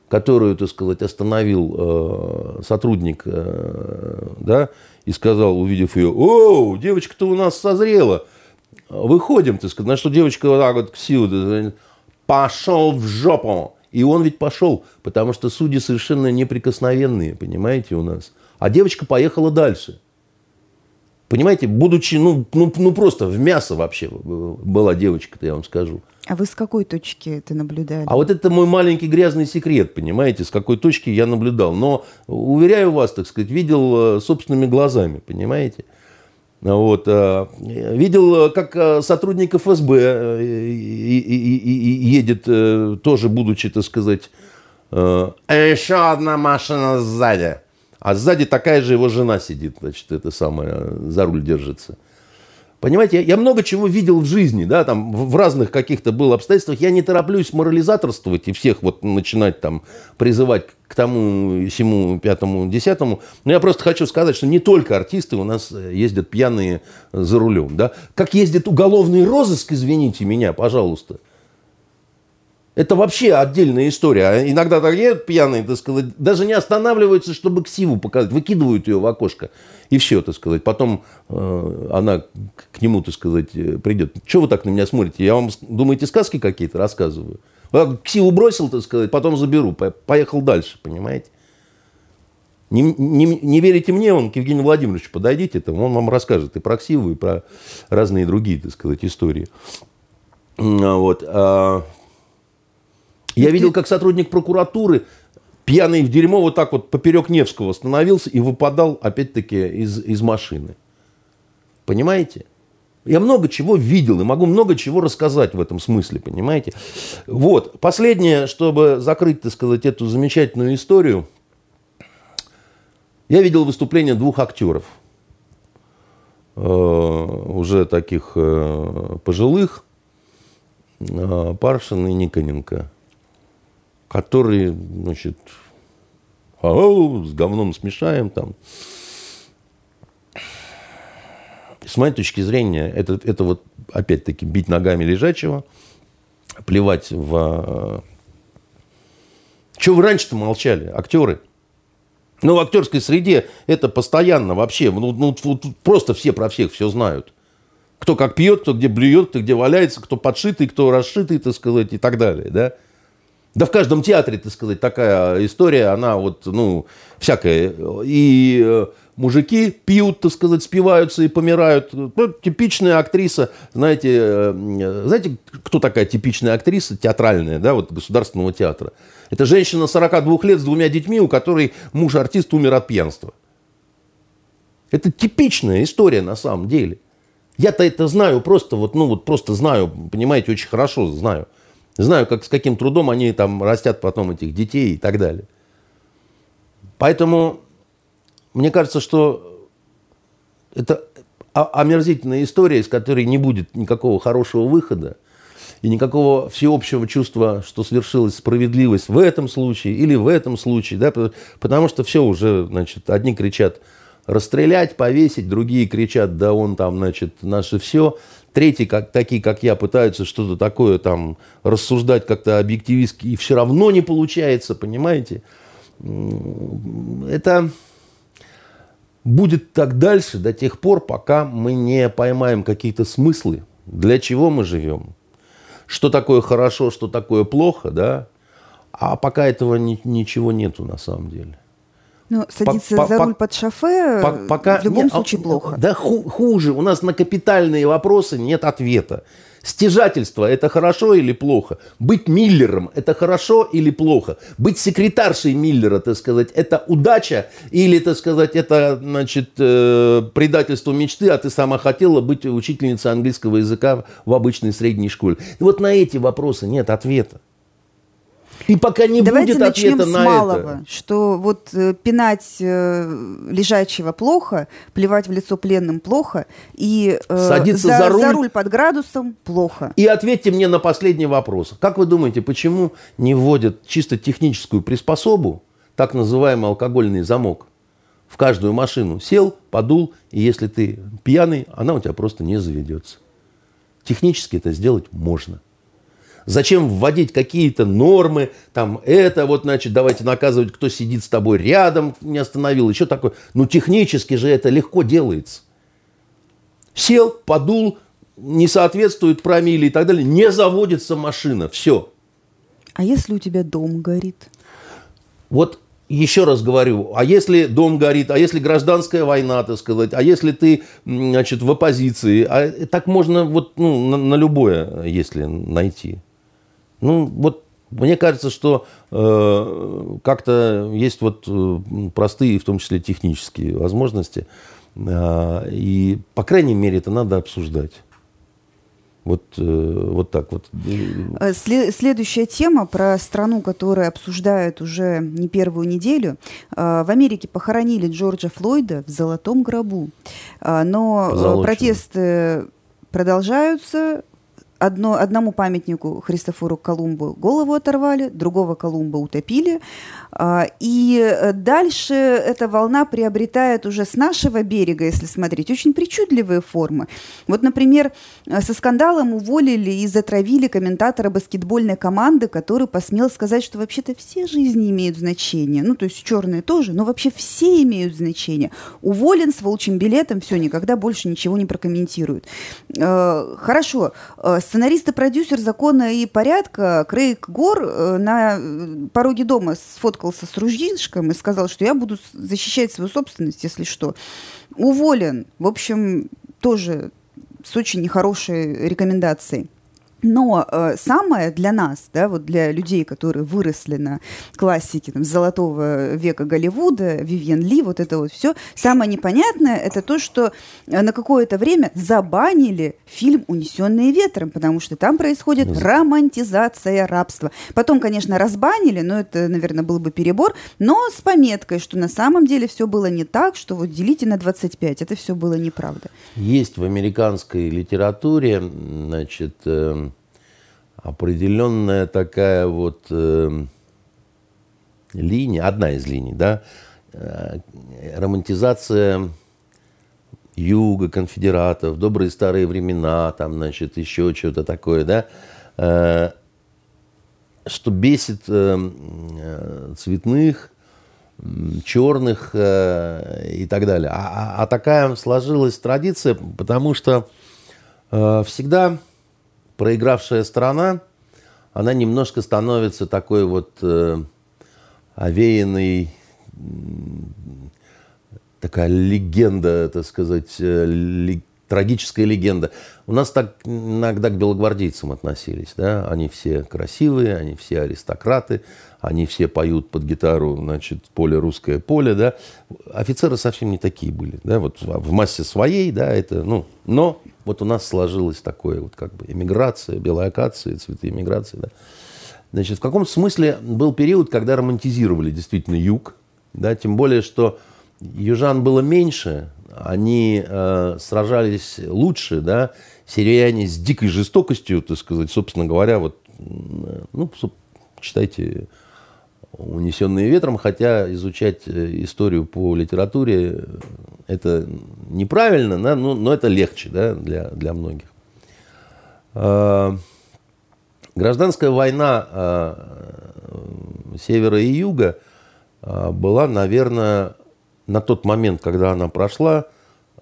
которую, так сказать, остановил э, сотрудник, э, да, и сказал, увидев ее, о, девочка-то у нас созрела, выходим, так сказать, на что девочка вот так вот к силу, пошел в жопу. И он ведь пошел, потому что судьи совершенно неприкосновенные, понимаете, у нас. А девочка поехала дальше. Понимаете, будучи, ну, ну, ну просто в мясо вообще была девочка-то, я вам скажу. А вы с какой точки это наблюдали? А вот это мой маленький грязный секрет, понимаете, с какой точки я наблюдал. Но, уверяю вас, так сказать, видел э, собственными глазами, понимаете. Вот. Э, видел, как э, сотрудник ФСБ едет, тоже будучи, так сказать, еще одна машина сзади. А сзади такая же его жена сидит, значит, это самое, за руль держится. Понимаете, я, много чего видел в жизни, да, там в, разных каких-то было обстоятельствах. Я не тороплюсь морализаторствовать и всех вот начинать там призывать к тому, всему, пятому, десятому. Но я просто хочу сказать, что не только артисты у нас э, ездят пьяные за рулем, да. Как ездит уголовный розыск, извините меня, пожалуйста – Это вообще отдельная история. А иногда так едут пьяные, так сказать, даже не останавливаются, чтобы ксиву показать. Выкидывают ее в окошко. И все, так сказать. Потом э, она к нему, так сказать, э, придет. Что вы так на меня смотрите? Я вам, думаете, сказки какие-то рассказываю? Ксиву бросил, так сказать, потом заберу. Поехал дальше, понимаете? Не, не, не верите мне, он к Евгению Владимировичу подойдите, там, он вам расскажет и про Ксиву, и про разные другие, так сказать, истории. Вот. Я видел, как сотрудник прокуратуры пьяный в дерьмо вот так вот поперек Невского становился и выпадал, опять-таки, из, из машины. Понимаете? Я много чего видел и могу много чего рассказать в этом смысле, понимаете? Вот. Последнее, чтобы закрыть, так сказать, эту замечательную историю. Я видел выступление двух актеров. Э, уже таких э, пожилых. Э, Паршин и Никоненко которые, значит, с говном смешаем там. С моей точки зрения, это, это вот опять-таки бить ногами лежачего, плевать в... Чего вы раньше-то молчали, актеры? Ну, в актерской среде это постоянно вообще, ну, ну, просто все про всех все знают. Кто как пьет, кто где блюет, кто где валяется, кто подшитый, кто расшитый, так сказать, и так далее, да? Да в каждом театре, так сказать, такая история, она вот, ну, всякая. И э, мужики пьют, так сказать, спиваются и помирают. Ну, типичная актриса, знаете, э, знаете, кто такая типичная актриса театральная, да, вот государственного театра? Это женщина 42 лет с двумя детьми, у которой муж-артист умер от пьянства. Это типичная история на самом деле. Я-то это знаю просто, вот, ну, вот просто знаю, понимаете, очень хорошо знаю. Знаю, как, с каким трудом они там растят потом этих детей и так далее. Поэтому мне кажется, что это омерзительная история, из которой не будет никакого хорошего выхода и никакого всеобщего чувства, что свершилась справедливость в этом случае или в этом случае, да, потому что все уже, значит, одни кричат расстрелять, повесить, другие кричат, да он там, значит, наше все. Третьи, как, такие, как я, пытаются что-то такое там рассуждать как-то объективистски, и все равно не получается, понимаете? Это будет так дальше до тех пор, пока мы не поймаем какие-то смыслы, для чего мы живем, что такое хорошо, что такое плохо, да, а пока этого ни, ничего нету на самом деле. Ну, садиться по, за по, руль под шофе по, пока, в любом нет, случае плохо. Да ху, хуже. У нас на капитальные вопросы нет ответа. Стяжательство – это хорошо или плохо? Быть Миллером – это хорошо или плохо? Быть секретаршей Миллера, так сказать, это удача или, так сказать, это, значит, э, предательство мечты, а ты сама хотела быть учительницей английского языка в обычной средней школе? И вот на эти вопросы нет ответа. И пока не Давайте будет ответа с на малого, это. Что вот э, пинать э, лежачего плохо, плевать в лицо пленным плохо, и э, Садиться за, за, руль. за руль под градусом плохо. И ответьте мне на последний вопрос. Как вы думаете, почему не вводят чисто техническую приспособу, так называемый алкогольный замок, в каждую машину? Сел, подул, и если ты пьяный, она у тебя просто не заведется. Технически это сделать можно. Зачем вводить какие-то нормы, там это вот, значит, давайте наказывать, кто сидит с тобой рядом, не остановил, еще такое. Ну, технически же это легко делается. Сел, подул, не соответствует промилле и так далее, не заводится машина, все. А если у тебя дом горит? Вот еще раз говорю, а если дом горит, а если гражданская война, так сказать, а если ты, значит, в оппозиции, а так можно вот ну, на, на любое, если найти. Ну, вот мне кажется, что э, как-то есть вот э, простые, в том числе технические возможности. Э, и, по крайней мере, это надо обсуждать. Вот, э, вот так вот. Э, следующая тема про страну, которую обсуждают уже не первую неделю. В Америке похоронили Джорджа Флойда в золотом гробу. Но протесты продолжаются одно, одному памятнику Христофору Колумбу голову оторвали, другого Колумба утопили. А, и дальше эта волна приобретает уже с нашего берега, если смотреть, очень причудливые формы. Вот, например, со скандалом уволили и затравили комментатора баскетбольной команды, который посмел сказать, что вообще-то все жизни имеют значение. Ну, то есть черные тоже, но вообще все имеют значение. Уволен с волчьим билетом, все, никогда больше ничего не прокомментирует. Э, хорошо, э, сценарист и продюсер «Закона и порядка» Крейг Гор э, на пороге дома сфоткался с ружьишком и сказал, что я буду защищать свою собственность, если что. Уволен. В общем, тоже с очень нехорошей рекомендацией. Но э, самое для нас, да, вот для людей, которые выросли на классике там, золотого века Голливуда, Вивьен Ли, вот это вот все, самое непонятное это то, что э, на какое-то время забанили фильм «Унесенные ветром», потому что там происходит романтизация рабства. Потом, конечно, разбанили, но это, наверное, был бы перебор, но с пометкой, что на самом деле все было не так, что вот делите на 25, это все было неправда. Есть в американской литературе, значит, э определенная такая вот э, линия, одна из линий, да, э, романтизация юга, конфедератов, добрые старые времена, там, значит, еще что-то такое, да, э, что бесит э, э цветных, черных э, и так далее. А, а, а такая сложилась традиция, потому что э, всегда проигравшая сторона, она немножко становится такой вот э, овеянной, такая легенда, так сказать, э, ли, трагическая легенда. У нас так иногда к белогвардейцам относились, да, они все красивые, они все аристократы, они все поют под гитару, значит, поле русское поле, да. Офицеры совсем не такие были, да, вот в массе своей, да, это, ну, но вот у нас сложилось такое вот как бы эмиграция, белая акация, цветы эмиграции, да. Значит, в каком смысле был период, когда романтизировали действительно юг, да, тем более, что южан было меньше, они э, сражались лучше, да, сирияне с дикой жестокостью, так сказать, собственно говоря, вот, ну, читайте унесенные ветром, хотя изучать э, историю по литературе э, это неправильно, да, но, но это легче да, для, для многих. А, гражданская война а, севера и юга а, была, наверное, на тот момент, когда она прошла,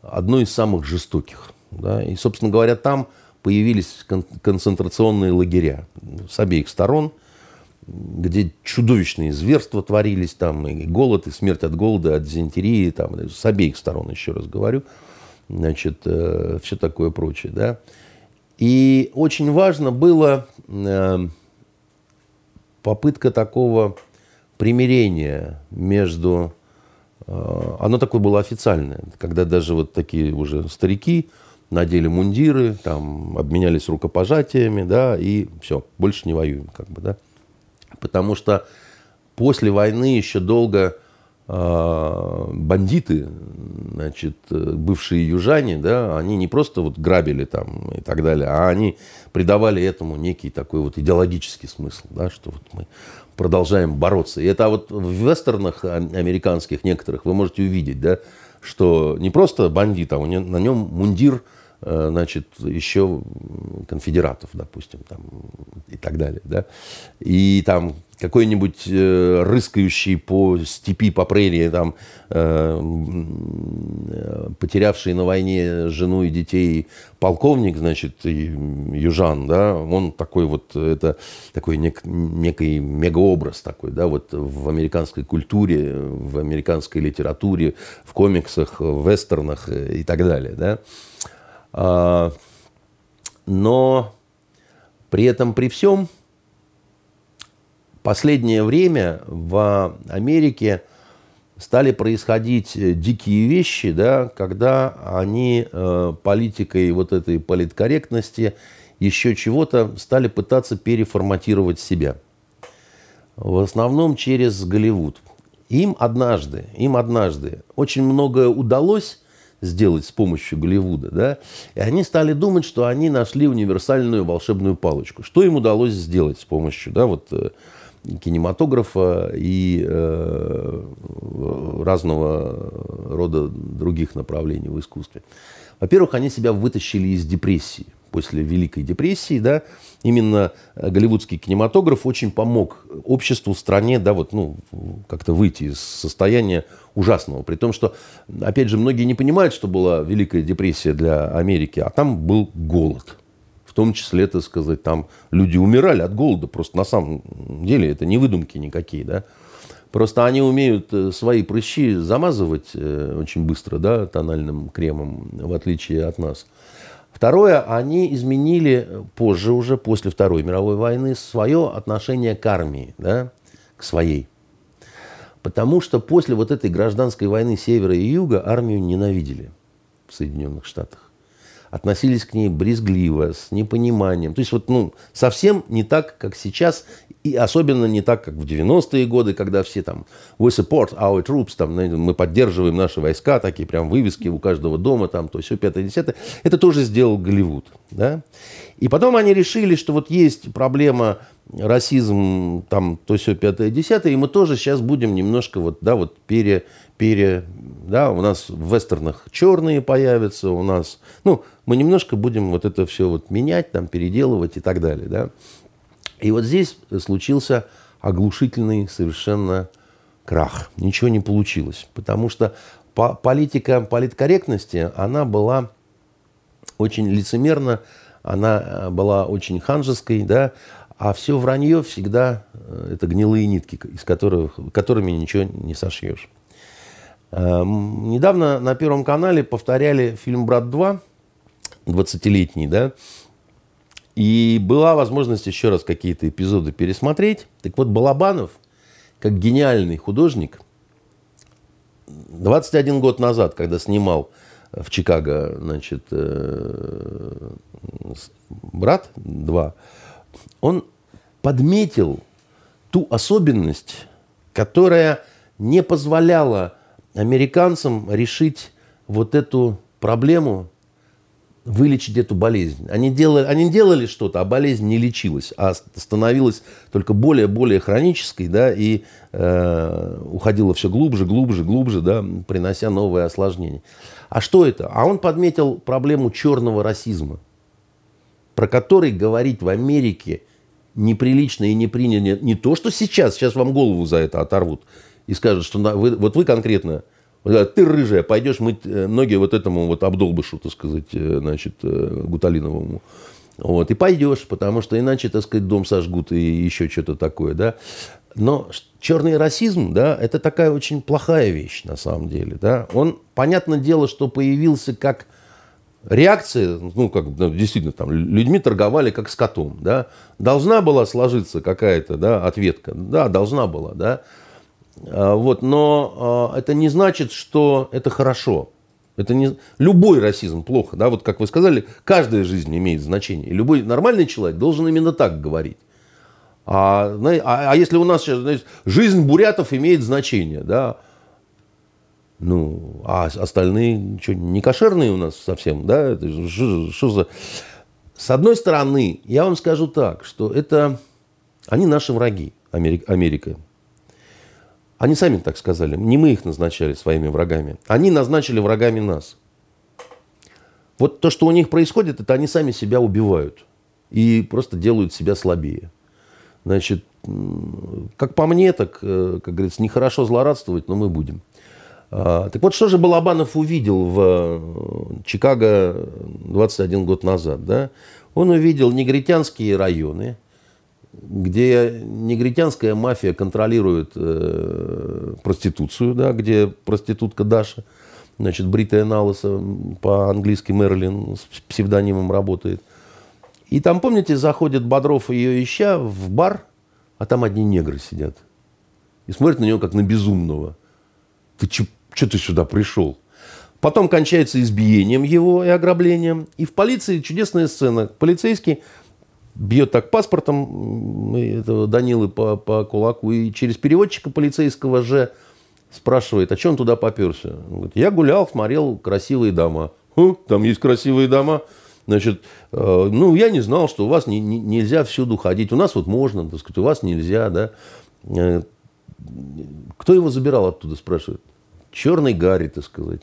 одной из самых жестоких. Да? И, собственно говоря, там появились концентрационные лагеря с обеих сторон – где чудовищные зверства творились, там и голод, и смерть от голода, от дизентерии, там, с обеих сторон, еще раз говорю, значит, э, все такое прочее, да. И очень важно было э, попытка такого примирения между... Э, оно такое было официальное, когда даже вот такие уже старики надели мундиры, там, обменялись рукопожатиями, да, и все, больше не воюем, как бы, да потому что после войны еще долго э, бандиты, значит, бывшие южане, да, они не просто вот грабили там и так далее, а они придавали этому некий такой вот идеологический смысл, да, что вот мы продолжаем бороться. И это вот в вестернах американских некоторых вы можете увидеть, да, что не просто бандит, а на нем мундир Э, значит, еще конфедератов, допустим, там, и так далее, да, и там какой-нибудь э, рыскающий по степи, по прерии, там, э, э, потерявший на войне жену и детей полковник, значит, южан, да, он такой вот, это такой нек, некий мегаобраз такой, да, вот в американской культуре, в американской литературе, в комиксах, в вестернах и так далее, да. А, но при этом, при всем, последнее время в Америке стали происходить дикие вещи, да, когда они э, политикой вот этой политкорректности еще чего-то стали пытаться переформатировать себя. В основном через Голливуд. Им однажды, им однажды очень многое удалось сделать с помощью Голливуда, да, и они стали думать, что они нашли универсальную волшебную палочку. Что им удалось сделать с помощью, да, вот э, кинематографа и э, разного рода других направлений в искусстве. Во-первых, они себя вытащили из депрессии после Великой депрессии, да, именно голливудский кинематограф очень помог обществу, стране, да, вот, ну, как-то выйти из состояния ужасного. При том, что, опять же, многие не понимают, что была Великая депрессия для Америки, а там был голод. В том числе, так сказать, там люди умирали от голода. Просто на самом деле это не выдумки никакие, да. Просто они умеют э, свои прыщи замазывать э, очень быстро, да, тональным кремом, в отличие от нас. Второе, они изменили позже уже, после Второй мировой войны, свое отношение к армии, да, к своей. Потому что после вот этой гражданской войны Севера и Юга армию ненавидели в Соединенных Штатах. Относились к ней брезгливо, с непониманием. То есть вот ну, совсем не так, как сейчас. И особенно не так, как в 90-е годы, когда все там «We support our troops», там, мы поддерживаем наши войска, такие прям вывески у каждого дома, там, то все пятое, десятое. Это тоже сделал Голливуд. Да? И потом они решили, что вот есть проблема расизм, там, то все пятое, десятое, и мы тоже сейчас будем немножко вот, да, вот пере, пере, да, у нас в вестернах черные появятся, у нас, ну, мы немножко будем вот это все вот менять, там, переделывать и так далее, да. И вот здесь случился оглушительный совершенно крах. Ничего не получилось. Потому что политика политкорректности, она была очень лицемерна, она э, была очень ханжеской, да, а все вранье всегда э, это гнилые нитки, из которых, которыми ничего не сошьешь. Эм, недавно на Первом канале повторяли фильм «Брат 2», 20-летний, да, и была возможность еще раз какие-то эпизоды пересмотреть. Так вот, Балабанов, как гениальный художник, 21 год назад, когда снимал в Чикаго, значит, э, «Брат 2», он подметил ту особенность, которая не позволяла американцам решить вот эту проблему вылечить эту болезнь. Они делали, они делали что-то, а болезнь не лечилась, а становилась только более-более хронической, да, и э, уходила все глубже, глубже, глубже, да, принося новые осложнения. А что это? А он подметил проблему черного расизма, про который говорить в Америке неприлично и не принято. Не то, что сейчас, сейчас вам голову за это оторвут и скажут, что вы, вот вы конкретно ты рыжая, пойдешь мыть э, ноги вот этому вот обдолбышу, так сказать, э, значит, э, гуталиновому. Вот, и пойдешь, потому что иначе, так сказать, дом сожгут и еще что-то такое, да. Но черный расизм, да, это такая очень плохая вещь на самом деле, да. Он, понятное дело, что появился как реакция, ну, как ну, действительно, там, людьми торговали как скотом, да. Должна была сложиться какая-то, да, ответка, да, должна была, да. А, вот, но а, это не значит, что это хорошо. Это не... Любой расизм плохо. Да? Вот как вы сказали, каждая жизнь имеет значение. И любой нормальный человек должен именно так говорить. А, а, а если у нас сейчас знаете, жизнь бурятов имеет значение, да, ну, а остальные что, не кошерные у нас совсем, да? Это что, за... С одной стороны, я вам скажу так, что это они наши враги, Америка. Америка. Они сами так сказали. Не мы их назначали своими врагами. Они назначили врагами нас. Вот то, что у них происходит, это они сами себя убивают. И просто делают себя слабее. Значит, как по мне, так, э, как говорится, нехорошо злорадствовать, но мы будем. А, так вот, что же Балабанов увидел в э, Чикаго 21 год назад? Да? Он увидел негритянские районы, где негритянская мафия контролирует э, проституцию, да, где проститутка Даша, значит, бритая налыса, по-английски Мерлин с псевдонимом работает. И там, помните, заходит Бодров ее ища в бар, а там одни негры сидят. И смотрят на него как на безумного. Ты что ты сюда пришел? Потом кончается избиением его и ограблением. И в полиции чудесная сцена. Полицейский бьет так паспортом этого Данилы по, по кулаку, и через переводчика полицейского же спрашивает, а что он туда поперся? Он говорит, я гулял, смотрел красивые дома. Хм, там есть красивые дома. Значит, э, ну, я не знал, что у вас не, не, нельзя всюду ходить. У нас вот можно, так сказать, у вас нельзя, да. Э, кто его забирал оттуда, спрашивает? Черный Гарри, так сказать.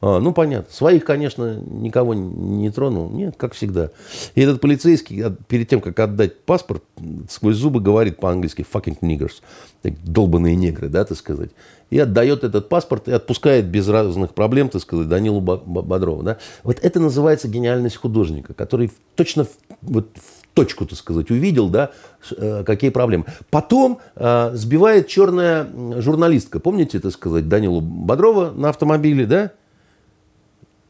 А, ну, понятно. Своих, конечно, никого не тронул. Нет, как всегда. И этот полицейский, перед тем, как отдать паспорт, сквозь зубы говорит по-английски «fucking niggers». Долбанные негры, да, так сказать. И отдает этот паспорт и отпускает без разных проблем, так сказать, Данилу Бодрову. Да? Вот это называется гениальность художника, который точно вот, в точку, так сказать, увидел, да, э, какие проблемы. Потом э, сбивает черная журналистка, помните, так сказать, Данилу Бодрова на автомобиле, да,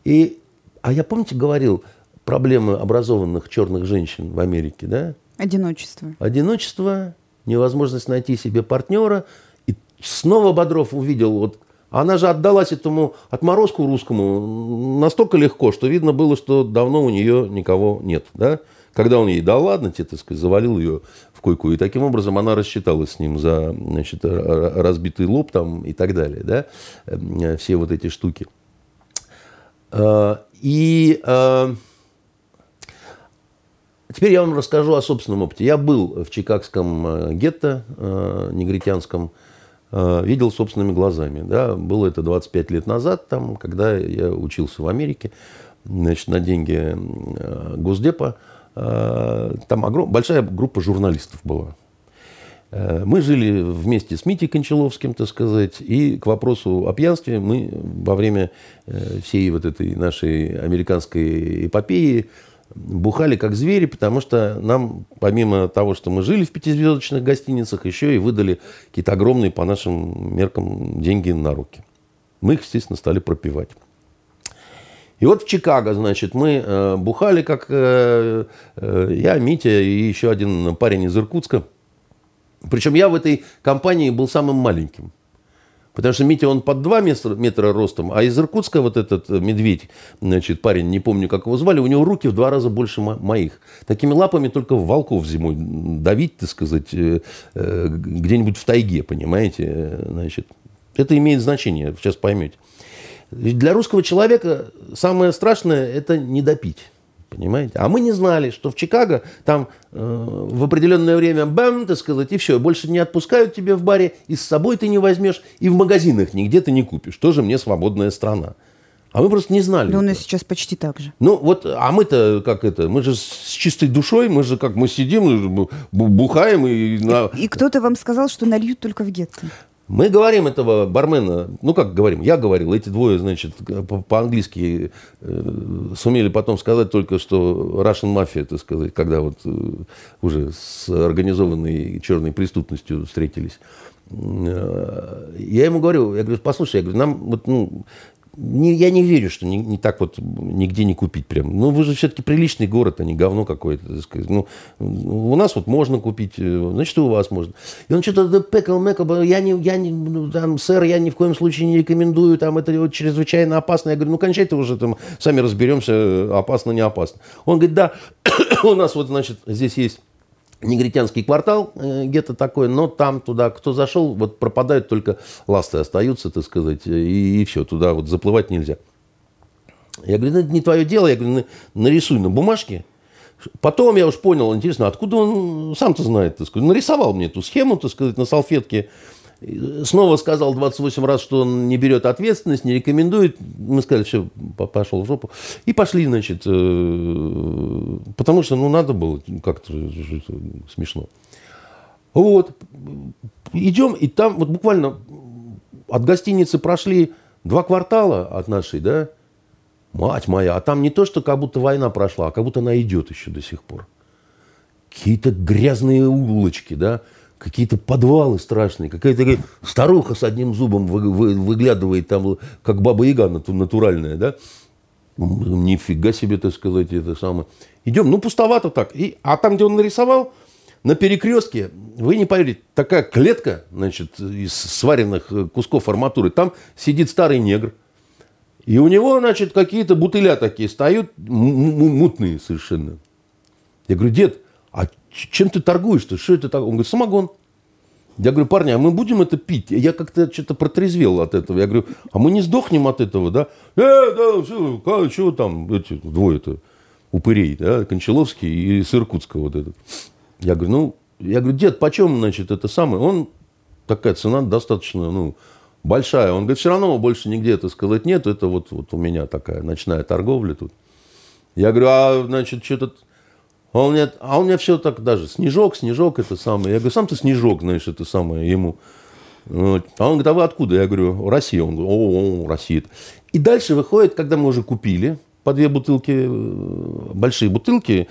и, а я, помните, говорил, проблемы образованных черных женщин в Америке, да? Одиночество. Одиночество, невозможность найти себе партнера. И снова Бодров увидел, вот она же отдалась этому отморозку русскому настолько легко, что видно было, что давно у нее никого нет, да? Когда он ей дал, ладно, тебе, так сказать, завалил ее в койку. И таким образом она рассчиталась с ним за значит, разбитый лоб там, и так далее. Да? Э, все вот эти штуки. Э, и э, теперь я вам расскажу о собственном опыте. Я был в чикагском гетто негритянском, видел собственными глазами. Да? Было это 25 лет назад, там, когда я учился в Америке значит, на деньги Госдепа. Там огром... большая группа журналистов была. Э, мы жили вместе с Митей Кончаловским, так сказать, и к вопросу о пьянстве мы во время э, всей вот этой нашей американской эпопеи бухали как звери, потому что нам, помимо того, что мы жили в пятизвездочных гостиницах, еще и выдали какие-то огромные по нашим меркам деньги на руки. Мы их, естественно, стали пропивать. И вот в Чикаго, значит, мы э, бухали, как э, э, я, Митя и еще один парень из Иркутска – причем я в этой компании был самым маленьким. Потому что Митя, он под 2 метра, ростом, а из Иркутска вот этот медведь, значит, парень, не помню, как его звали, у него руки в два раза больше моих. Такими лапами только волков зимой давить, так сказать, где-нибудь в тайге, понимаете, значит. Это имеет значение, сейчас поймете. Для русского человека самое страшное – это не допить. Понимаете? А мы не знали, что в Чикаго там э, в определенное время бам, так сказать, и все, больше не отпускают тебе в баре, и с собой ты не возьмешь, и в магазинах нигде ты не купишь. Тоже мне свободная страна. А мы просто не знали. Да у нас сейчас почти так же. Ну вот, а мы-то как это, мы же с чистой душой, мы же как мы сидим, бухаем и... И, и кто-то вам сказал, что нальют только в гетто. Мы говорим этого бармена, ну как говорим, я говорил, эти двое, значит, по-английски э, сумели потом сказать только, что Russian Mafia, так сказать, когда вот э, уже с организованной черной преступностью встретились. Э, я ему говорю, я говорю, послушай, я говорю, нам вот, ну, не, я не верю, что не, не так вот нигде не купить прям. Ну, вы же все-таки приличный город, а не говно какое-то. Сказать. Ну, у нас вот можно купить, э, значит, у вас можно. И он что-то пекал, мекал, я не, я не, ну, там, сэр, я ни в коем случае не рекомендую, там, это вот чрезвычайно опасно. Я говорю, ну, кончайте уже, там, сами разберемся, опасно, не опасно. Он говорит, да, у нас вот, значит, здесь есть негритянский квартал, э, где-то такой, но там туда, кто зашел, вот пропадают только ласты остаются, так сказать, и, и все, туда вот заплывать нельзя. Я говорю, ну, это не твое дело, я говорю, нарисуй на бумажке. Потом я уж понял, интересно, откуда он сам-то знает, так сказать, нарисовал мне эту схему, так сказать, на салфетке, Снова сказал 28 раз, что он не берет ответственность, не рекомендует. Мы сказали, все, пошел в жопу. И пошли, значит, э, потому что, ну, надо было как-то смешно. Вот. Идем, и там вот буквально от гостиницы прошли два квартала от нашей, да, мать моя, а там не то, что как будто война прошла, а как будто она идет еще до сих пор. Какие-то грязные улочки, да, какие-то подвалы страшные, какая-то старуха с одним зубом вы, вы, выглядывает там, как баба Яга натуральная, да? Нифига себе, так сказать, это самое. Идем, ну, пустовато так. И, а там, где он нарисовал, на перекрестке, вы не поверите, такая клетка, значит, из сваренных кусков арматуры, там сидит старый негр. И у него, значит, какие-то бутыля такие стоят, мутные совершенно. Я говорю, дед, а чем ты торгуешь-то? Что это такое? Он говорит, самогон. Я говорю, парни, а мы будем это пить? Я как-то что-то протрезвел от этого. Я говорю, а мы не сдохнем от этого, да? Э, да, все, как, что там, эти двое-то упырей, да, Кончаловский и с Иркутска вот этот. Я говорю, ну, я говорю, дед, почем, значит, это самое? Он, такая цена достаточно, ну, большая. Он говорит, все равно больше нигде это сказать нет, это вот, вот у меня такая ночная торговля тут. Я говорю, а, значит, что-то... А он, мне, а у меня все так даже, снежок, снежок, это самое. Я говорю, сам ты снежок, знаешь, это самое ему. А он говорит, а вы откуда? Я говорю, Россия. Он говорит, о, о, Россия. И дальше выходит, когда мы уже купили по две бутылки, э, большие бутылки,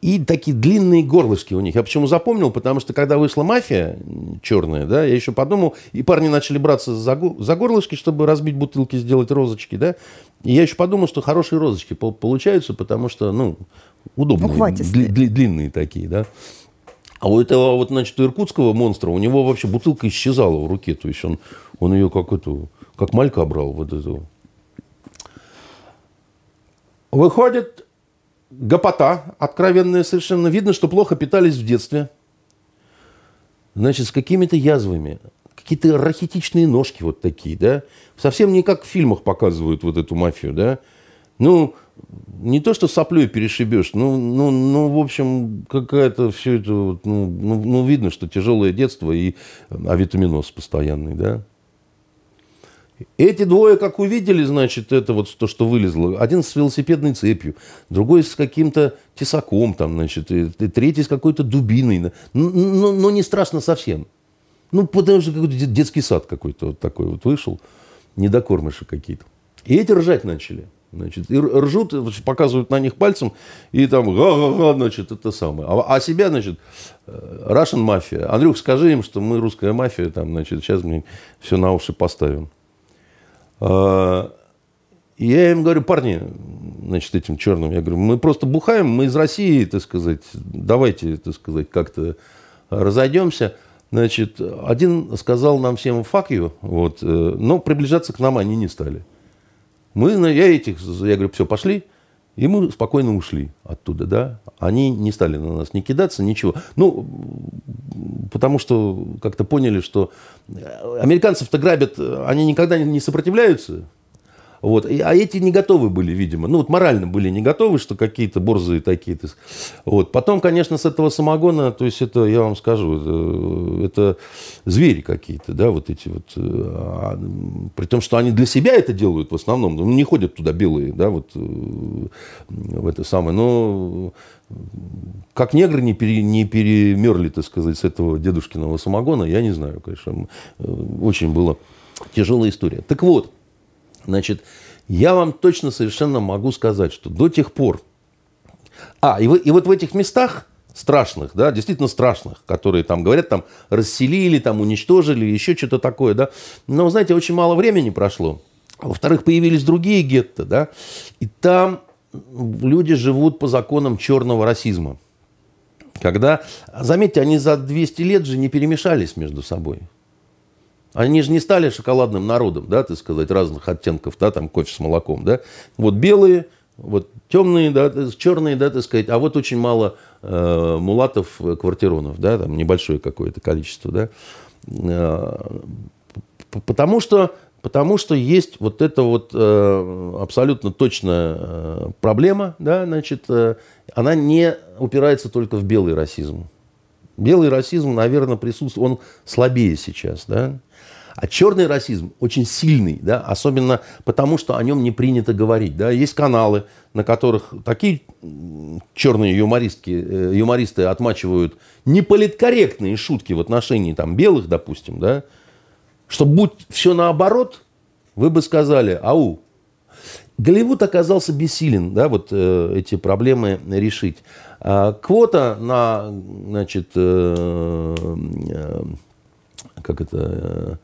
и такие длинные горлышки у них. Я почему запомнил? Потому что когда вышла мафия черная, да, я еще подумал, и парни начали браться за, за горлышки, чтобы разбить бутылки, сделать розочки, да. И я еще подумал, что хорошие розочки получаются, потому что, ну, удобные, дли, дли, длинные такие, да. А у этого, вот, значит, у иркутского монстра, у него вообще бутылка исчезала в руке. То есть он, он ее как эту, как малька брал, вот эту. Выходит, гопота откровенная совершенно. Видно, что плохо питались в детстве. Значит, с какими-то язвами. Какие-то рахитичные ножки вот такие, да. Совсем не как в фильмах показывают вот эту мафию, да. Ну, не то, что соплей перешибешь, ну, ну, ну в общем, какая-то все это, ну, ну, ну, видно, что тяжелое детство и авитаминоз постоянный, да. Эти двое, как увидели, значит, это вот то, что вылезло. Один с велосипедной цепью, другой с каким-то тесаком, там, значит, и, и третий с какой-то дубиной. Но, но, но ну, не страшно совсем. Ну, потому что какой-то детский сад какой-то вот такой вот вышел, недокормыши какие-то. И эти ржать начали. Значит, и ржут, показывают на них пальцем, и там, га-га-га, значит, это самое. А, а себя, значит, э, Russian мафия. Андрюх, скажи им, что мы русская мафия, там, значит, сейчас мы все на уши поставим. А, я им говорю, парни, значит, этим черным, я говорю, мы просто бухаем, мы из России, так сказать, давайте, так сказать, как-то разойдемся. Значит, один сказал нам всем you, вот, э, но приближаться к нам они не стали. Мы, я этих, я говорю, все, пошли. И мы спокойно ушли оттуда, да. Они не стали на нас не кидаться, ничего. Ну, потому что как-то поняли, что американцев-то грабят, они никогда не сопротивляются. Вот. А эти не готовы были, видимо. Ну, вот морально были не готовы, что какие-то борзые такие-то. Вот. Потом, конечно, с этого самогона, то есть это, я вам скажу, это, это звери какие-то, да, вот эти вот. А, при том, что они для себя это делают в основном. Ну, не ходят туда белые, да, вот в это самое. Но как негры не, пере, не перемерли, так сказать, с этого дедушкиного самогона, я не знаю, конечно. Очень была тяжелая история. Так вот, Значит, я вам точно совершенно могу сказать, что до тех пор... А, и, вы, и вот в этих местах страшных, да, действительно страшных, которые там говорят, там расселили, там уничтожили, еще что-то такое, да. Но, знаете, очень мало времени прошло. Во-вторых, появились другие гетто, да, и там люди живут по законам черного расизма. Когда, заметьте, они за 200 лет же не перемешались между собой. Они же не стали шоколадным народом, да, так сказать, разных оттенков, да, там кофе с молоком, да. Вот белые, вот темные, да, черные, да, так сказать, а вот очень мало э, мулатов, э, квартиронов, да, там небольшое какое-то количество, да. Э, потому что, потому что есть вот эта вот э, абсолютно точная э, проблема, да, значит, э, она не упирается только в белый расизм. Белый расизм, наверное, присутствует, он слабее сейчас, да. А черный расизм очень сильный, да, особенно потому, что о нем не принято говорить. Да. Есть каналы, на которых такие черные юмористки, э, юмористы отмачивают неполиткорректные шутки в отношении там, белых, допустим, да, что будь все наоборот, вы бы сказали, ау, Голливуд оказался бессилен, да, вот э, эти проблемы решить. А, квота на, значит, э, э, как это, э,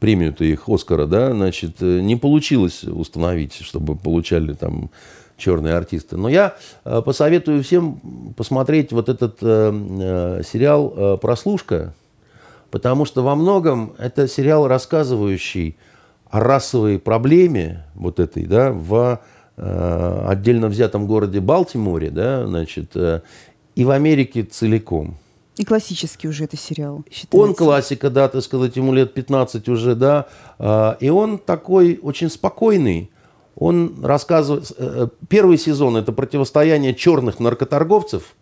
премию-то их Оскара, да, значит, не получилось установить, чтобы получали там черные артисты. Но я э, посоветую всем посмотреть вот этот э, э, сериал «Прослушка», потому что во многом это сериал, рассказывающий о расовой проблеме вот этой, да, в отдельно взятом городе Балтиморе, да, значит, и в Америке целиком. И классический уже это сериал, считается. Он классика, да, так сказать, ему лет 15 уже, да. А, и он такой очень спокойный. Он рассказывает... Э, первый сезон – это противостояние черных наркоторговцев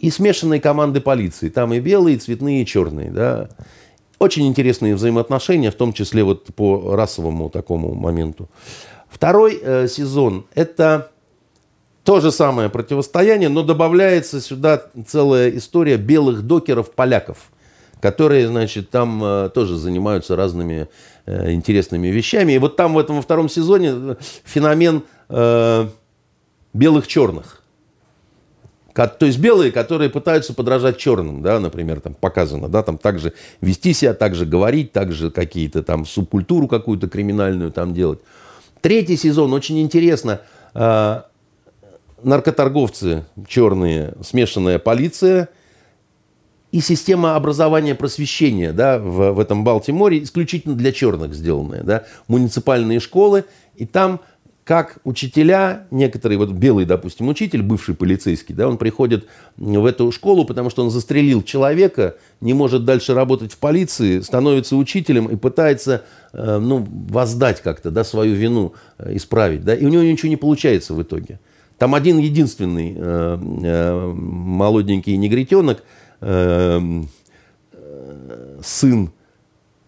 и смешанной команды полиции. Там и белые, и цветные, и черные, да. Очень интересные взаимоотношения, в том числе вот по расовому такому моменту. Второй э, сезон – это то же самое противостояние, но добавляется сюда целая история белых докеров-поляков, которые, значит, там э, тоже занимаются разными э, интересными вещами. И вот там в этом во втором сезоне э, феномен э, белых-черных. То есть белые, которые пытаются подражать черным, да, например, там показано, да, там также вести себя, также говорить, также какие-то там субкультуру какую-то криминальную там делать. Третий сезон очень интересно. Наркоторговцы черные, смешанная полиция и система образования просвещения да, в, в этом Балтиморе исключительно для черных сделанная. Да, муниципальные школы, и там как учителя, некоторые, вот белый, допустим, учитель, бывший полицейский, да, он приходит в эту школу, потому что он застрелил человека, не может дальше работать в полиции, становится учителем и пытается, э, ну, воздать как-то, да, свою вину э, исправить, да, и у него ничего не получается в итоге. Там один единственный э, э, молоденький негритенок, э, э, сын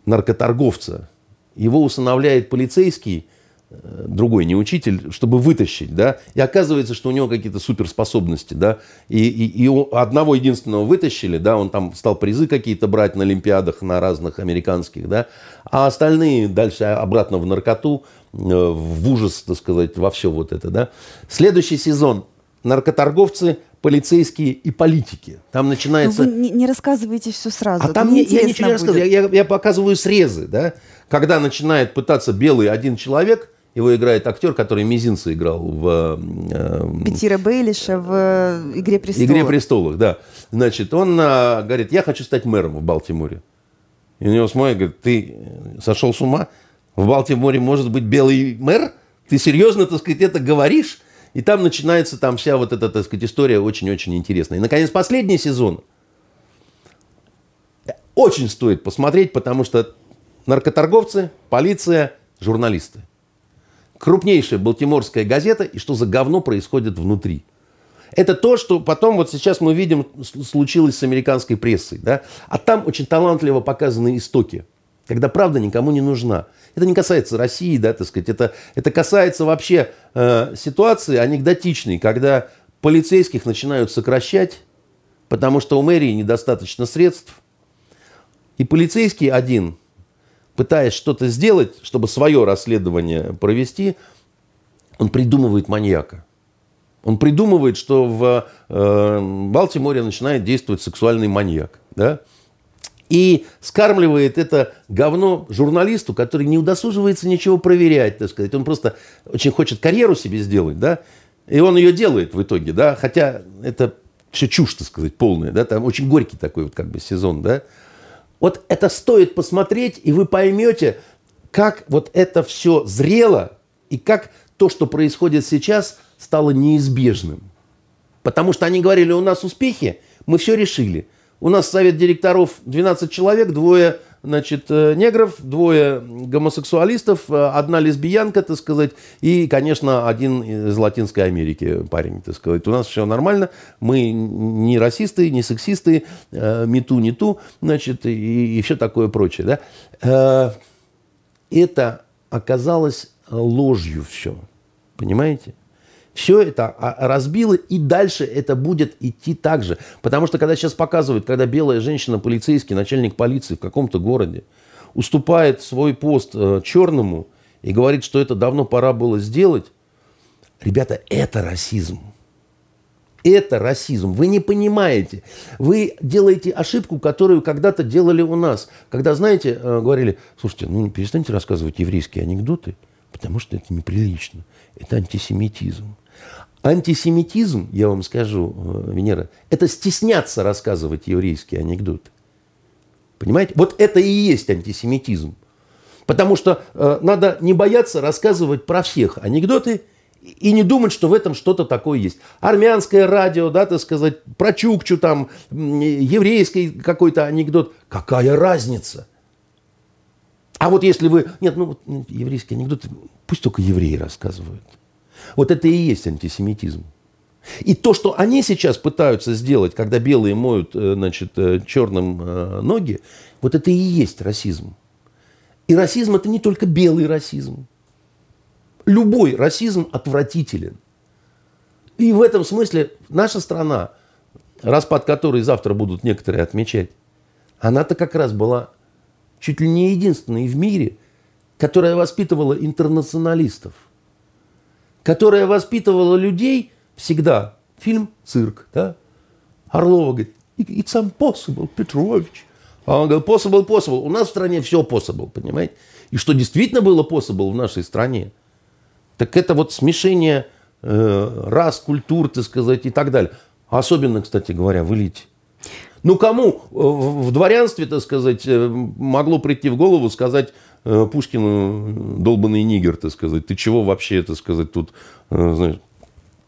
наркоторговца, его усыновляет полицейский, э, другой не учитель, чтобы вытащить, да, и оказывается, что у него какие-то суперспособности, да, и, и, и одного единственного вытащили, да, он там стал призы какие-то брать на Олимпиадах, на разных американских, да, а остальные дальше обратно в наркоту, в ужас, так сказать, во все вот это. Да? Следующий сезон. Наркоторговцы, полицейские и политики. Там начинается... Но вы не, не рассказываете все сразу. А там не, я ничего не рассказываю. Я, я, я показываю срезы. Да? Когда начинает пытаться белый один человек, его играет актер, который Мизинца играл в... Э, Петира Бейлиша в э, «Игре престолов». «Игре престолов», да. Значит, он э, говорит, я хочу стать мэром в Балтиморе. И у него смотрит, говорит, ты сошел с ума? В Балтиморе может быть белый мэр? Ты серьезно, так сказать, это говоришь? И там начинается там вся вот эта, так сказать, история очень-очень интересная. И, наконец, последний сезон. Очень стоит посмотреть, потому что наркоторговцы, полиция, журналисты. Крупнейшая балтиморская газета, и что за говно происходит внутри. Это то, что потом вот сейчас мы видим случилось с американской прессой. Да? А там очень талантливо показаны истоки, когда правда никому не нужна. Это не касается России, да, так сказать. Это, это касается вообще э, ситуации анекдотичной, когда полицейских начинают сокращать, потому что у мэрии недостаточно средств. И полицейский один, пытаясь что-то сделать, чтобы свое расследование провести, он придумывает маньяка. Он придумывает, что в э, Балтиморе начинает действовать сексуальный маньяк. Да? И скармливает это говно журналисту, который не удосуживается ничего проверять, так сказать. Он просто очень хочет карьеру себе сделать, да, и он ее делает в итоге, да, хотя это все чушь, так сказать, полная, да, там очень горький такой вот как бы сезон, да. Вот это стоит посмотреть, и вы поймете, как вот это все зрело, и как то, что происходит сейчас, стало неизбежным. Потому что они говорили, у нас успехи, мы все решили – у нас совет директоров 12 человек, двое значит, э, негров, двое гомосексуалистов, э, одна лесбиянка, так сказать, и, конечно, один из Латинской Америки парень, так сказать. У нас все нормально, мы не расисты, не сексисты, э, мету, не ту, значит, и, и все такое прочее. Да? Это оказалось ложью все, понимаете? Все это а, разбило, и дальше это будет идти так же. Потому что, когда сейчас показывают, когда белая женщина, полицейский, начальник полиции в каком-то городе уступает свой пост э, черному и говорит, что это давно пора было сделать, ребята, это расизм. Это расизм. Вы не понимаете. Вы делаете ошибку, которую когда-то делали у нас. Когда, знаете, э, говорили, слушайте, ну перестаньте рассказывать еврейские анекдоты, потому что это неприлично. Это антисемитизм. Антисемитизм, я вам скажу, э, Венера, это стесняться рассказывать еврейские анекдоты. Понимаете? Вот это и есть антисемитизм. Потому что э, надо не бояться рассказывать про всех анекдоты и не думать, что в этом что-то такое есть. Армянское радио, да, так сказать, про Чукчу там, еврейский какой-то анекдот. Какая разница? А вот если вы... Нет, ну, вот еврейский анекдот, пусть только евреи рассказывают. Вот это и есть антисемитизм. И то, что они сейчас пытаются сделать, когда белые моют э, значит, э, черным э, ноги, вот это и есть расизм. И расизм это не только белый расизм. Любой расизм отвратителен. И в этом смысле наша страна, распад которой завтра будут некоторые отмечать, она-то как раз была чуть ли не единственной в мире, которая воспитывала интернационалистов, которая воспитывала людей всегда. Фильм «Цирк», да? Орлова говорит, it's impossible, Петрович. А он говорит, possible, possible. У нас в стране все possible, понимаете? И что действительно было possible в нашей стране – так это вот смешение э, рас, культур, так сказать, и так далее. Особенно, кстати говоря, в элите. Ну, кому э, в дворянстве, так сказать, э, могло прийти в голову сказать Пушкину долбанный нигер, так сказать, ты чего вообще, так сказать, тут, знаешь,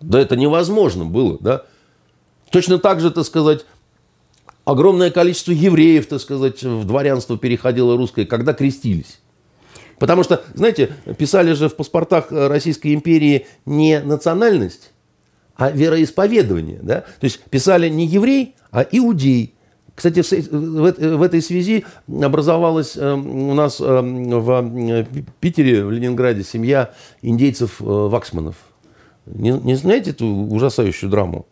да это невозможно было, да. Точно так же, так сказать, огромное количество евреев, так сказать, в дворянство переходило русское, когда крестились. Потому что, знаете, писали же в паспортах Российской империи не национальность, а вероисповедование. Да? То есть писали не еврей, а иудей. Кстати, в этой связи образовалась эм, у нас эм, в Питере, в Ленинграде, семья индейцев-ваксманов. Э, не, не знаете эту ужасающую драму?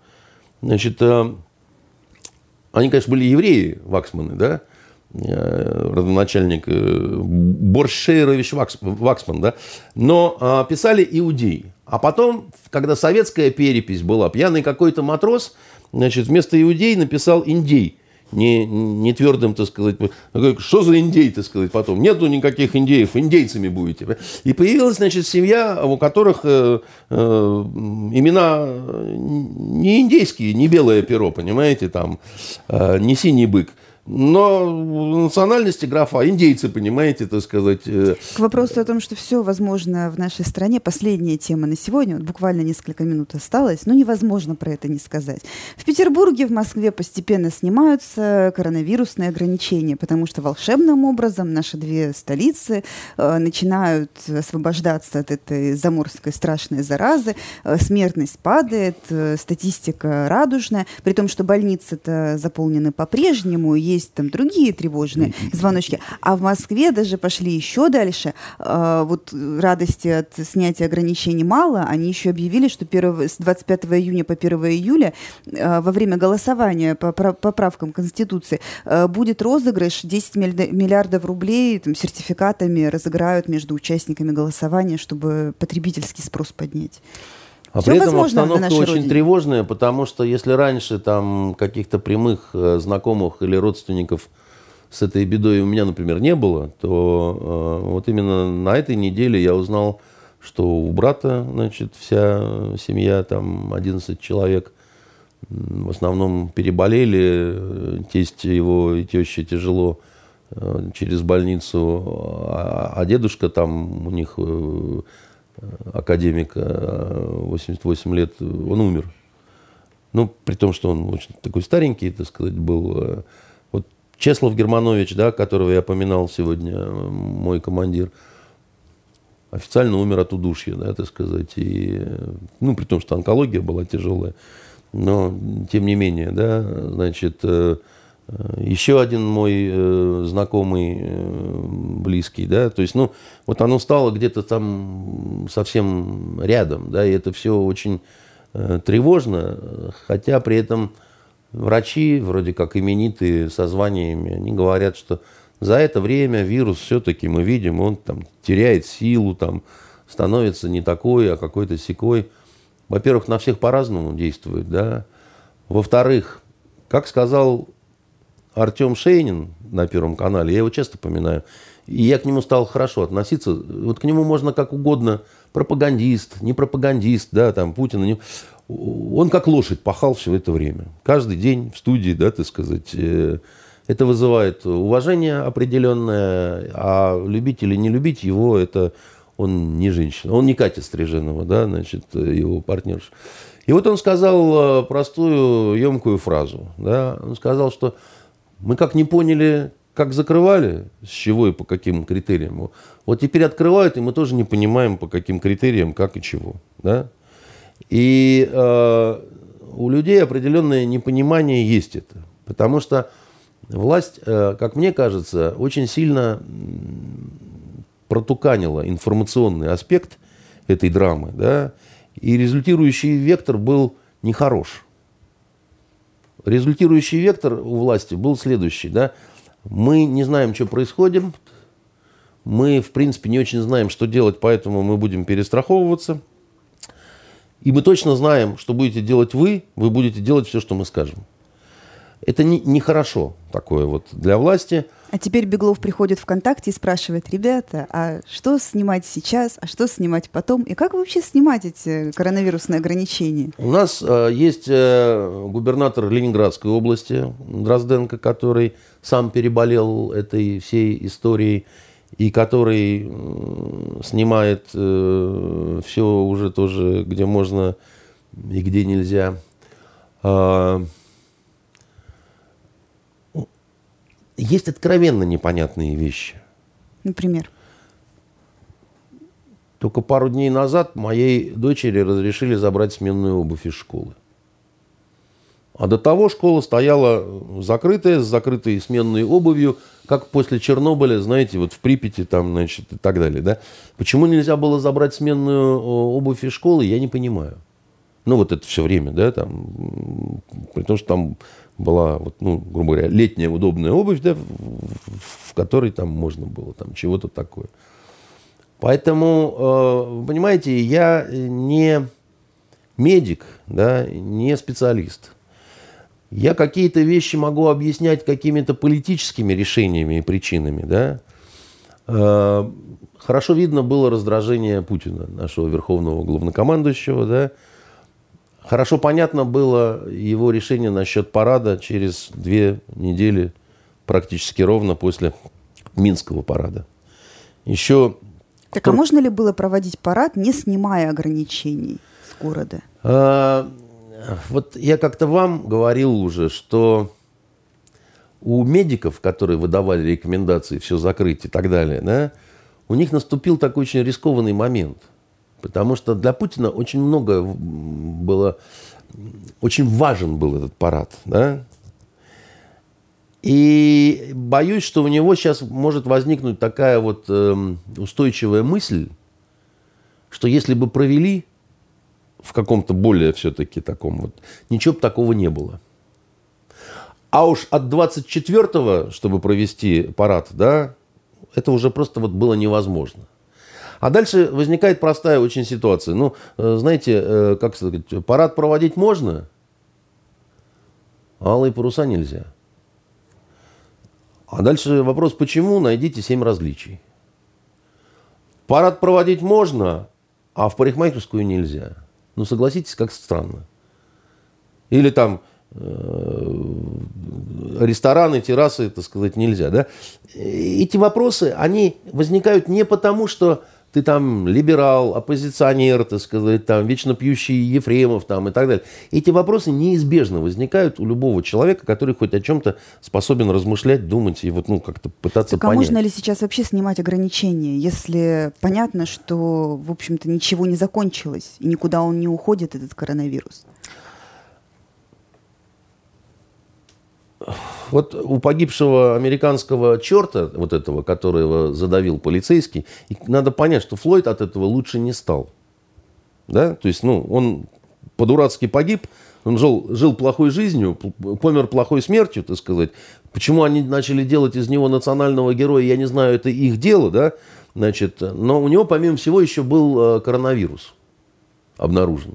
Значит, э, они, конечно, были евреи, ваксманы, да, Э, родоначальник э, Боршейрович Ваксман, да, но писали иудеи. А потом, когда советская перепись была, пьяный какой-то матрос, значит, вместо иудей написал индей. Не, не твердым, так сказать, что за индей, так сказать, потом. Нету никаких индеев, индейцами будете. И появилась, значит, семья, у которых э, э, имена не индейские, не белое перо, понимаете, там, э, не синий бык. Но национальности графа индейцы, понимаете, так сказать. Э, К вопросу о том, что все возможно в нашей стране, последняя тема на сегодня, вот буквально несколько минут осталось, но невозможно про это не сказать. В Петербурге, в Москве постепенно снимаются коронавирусные ограничения, потому что волшебным образом наши две столицы э, начинают освобождаться от этой заморской страшной заразы, э, смертность падает, э, статистика радужная, при том, что больницы-то заполнены по-прежнему, есть там другие тревожные звоночки. А в Москве даже пошли еще дальше. А, вот радости от снятия ограничений мало. Они еще объявили, что 1, с 25 июня по 1 июля а, во время голосования по поправкам Конституции а, будет розыгрыш 10 миллиардов рублей там, сертификатами разыграют между участниками голосования, чтобы потребительский спрос поднять. А Все при этом обстановка очень родине. тревожная, потому что если раньше там каких-то прямых э, знакомых или родственников с этой бедой у меня, например, не было, то э, вот именно на этой неделе я узнал, что у брата, значит, вся семья, там 11 человек, в основном переболели, тесть его и теща тяжело э, через больницу, а, а дедушка там у них э, академик, 88 э, лет, он умер. Ну, при том, что он очень такой старенький, так сказать, был. Э, вот Чеслов Германович, да, которого я поминал сегодня, мой командир, официально умер от удушья, да, так сказать. И, ну, при том, что онкология была тяжелая. Но, тем не менее, да, значит, э, еще один мой э, знакомый, э, близкий, да, то есть, ну, вот оно стало где-то там совсем рядом, да, и это все очень э, тревожно, хотя при этом врачи, вроде как именитые со званиями, они говорят, что за это время вирус все-таки мы видим, он там теряет силу, там становится не такой, а какой-то секой. Во-первых, на всех по-разному действует, да. Во-вторых, как сказал Артем Шейнин на Первом канале, я его часто поминаю, и я к нему стал хорошо относиться. Вот к нему можно как угодно, пропагандист, не пропагандист, да, там, Путин. Не... Он как лошадь пахал все это время. Каждый день в студии, да, так сказать. Э, это вызывает уважение определенное, а любить или не любить его, это он не женщина, он не Катя Стриженова, да, значит, его партнерша. И вот он сказал простую, емкую фразу. Да? Он сказал, что мы как не поняли, как закрывали, с чего и по каким критериям. Вот теперь открывают, и мы тоже не понимаем, по каким критериям, как и чего. Да? И э, у людей определенное непонимание есть это. Потому что власть, э, как мне кажется, очень сильно протуканила информационный аспект этой драмы. Да? И результирующий вектор был нехорош. Результирующий вектор у власти был следующий. Да? Мы не знаем, что происходит. Мы, в принципе, не очень знаем, что делать, поэтому мы будем перестраховываться. И мы точно знаем, что будете делать вы, вы будете делать все, что мы скажем. Это нехорошо не, не такое вот для власти – а теперь Беглов приходит в ВКонтакте и спрашивает, ребята, а что снимать сейчас, а что снимать потом? И как вообще снимать эти коронавирусные ограничения? У нас э, есть э, губернатор Ленинградской области Дрозденко, который сам переболел этой всей историей и который снимает э, все уже тоже, где можно и где нельзя. Э, есть откровенно непонятные вещи. Например? Только пару дней назад моей дочери разрешили забрать сменную обувь из школы. А до того школа стояла закрытая, с закрытой сменной обувью, как после Чернобыля, знаете, вот в Припяти там, значит, и так далее, да. Почему нельзя было забрать сменную обувь из школы, я не понимаю. Ну, вот это все время, да, там, при том, что там была, вот, ну, грубо говоря, летняя удобная обувь, да, в, в которой там можно было там чего-то такое. Поэтому, э, понимаете, я не медик, да, не специалист. Я какие-то вещи могу объяснять какими-то политическими решениями и причинами, да. Э, хорошо видно было раздражение Путина, нашего верховного главнокомандующего, да, Хорошо понятно было его решение насчет парада через две недели, практически ровно после Минского парада. Еще... Так а можно ли было проводить парад, не снимая ограничений с города? А, вот я как-то вам говорил уже, что у медиков, которые выдавали рекомендации все закрыть и так далее, да, у них наступил такой очень рискованный момент – Потому что для Путина очень много было, очень важен был этот парад. Да? И боюсь, что у него сейчас может возникнуть такая вот э, устойчивая мысль, что если бы провели в каком-то более все-таки таком вот, ничего бы такого не было. А уж от 24-го, чтобы провести парад, да, это уже просто вот было невозможно. А дальше возникает простая очень ситуация. Ну, э, знаете, э, как сказать, парад проводить можно, а алые паруса нельзя. А дальше вопрос, почему, найдите семь различий. Парад проводить можно, а в парикмахерскую нельзя. Ну, согласитесь, как странно. Или там э, рестораны, террасы, так сказать, нельзя. Да? Эти вопросы, они возникают не потому, что ты там либерал, оппозиционер, так сказать, там, вечно пьющий Ефремов там, и так далее. Эти вопросы неизбежно возникают у любого человека, который хоть о чем-то способен размышлять, думать и вот, ну, как-то пытаться так, а можно ли сейчас вообще снимать ограничения, если понятно, что, в общем-то, ничего не закончилось, и никуда он не уходит, этот коронавирус? Вот у погибшего американского черта, вот этого, которого задавил полицейский, надо понять, что Флойд от этого лучше не стал. Да? То есть, ну, он по-дурацки погиб, он жил, жил плохой жизнью, помер плохой смертью, так сказать. Почему они начали делать из него национального героя, я не знаю, это их дело, да, значит, но у него, помимо всего, еще был э, коронавирус обнаружен.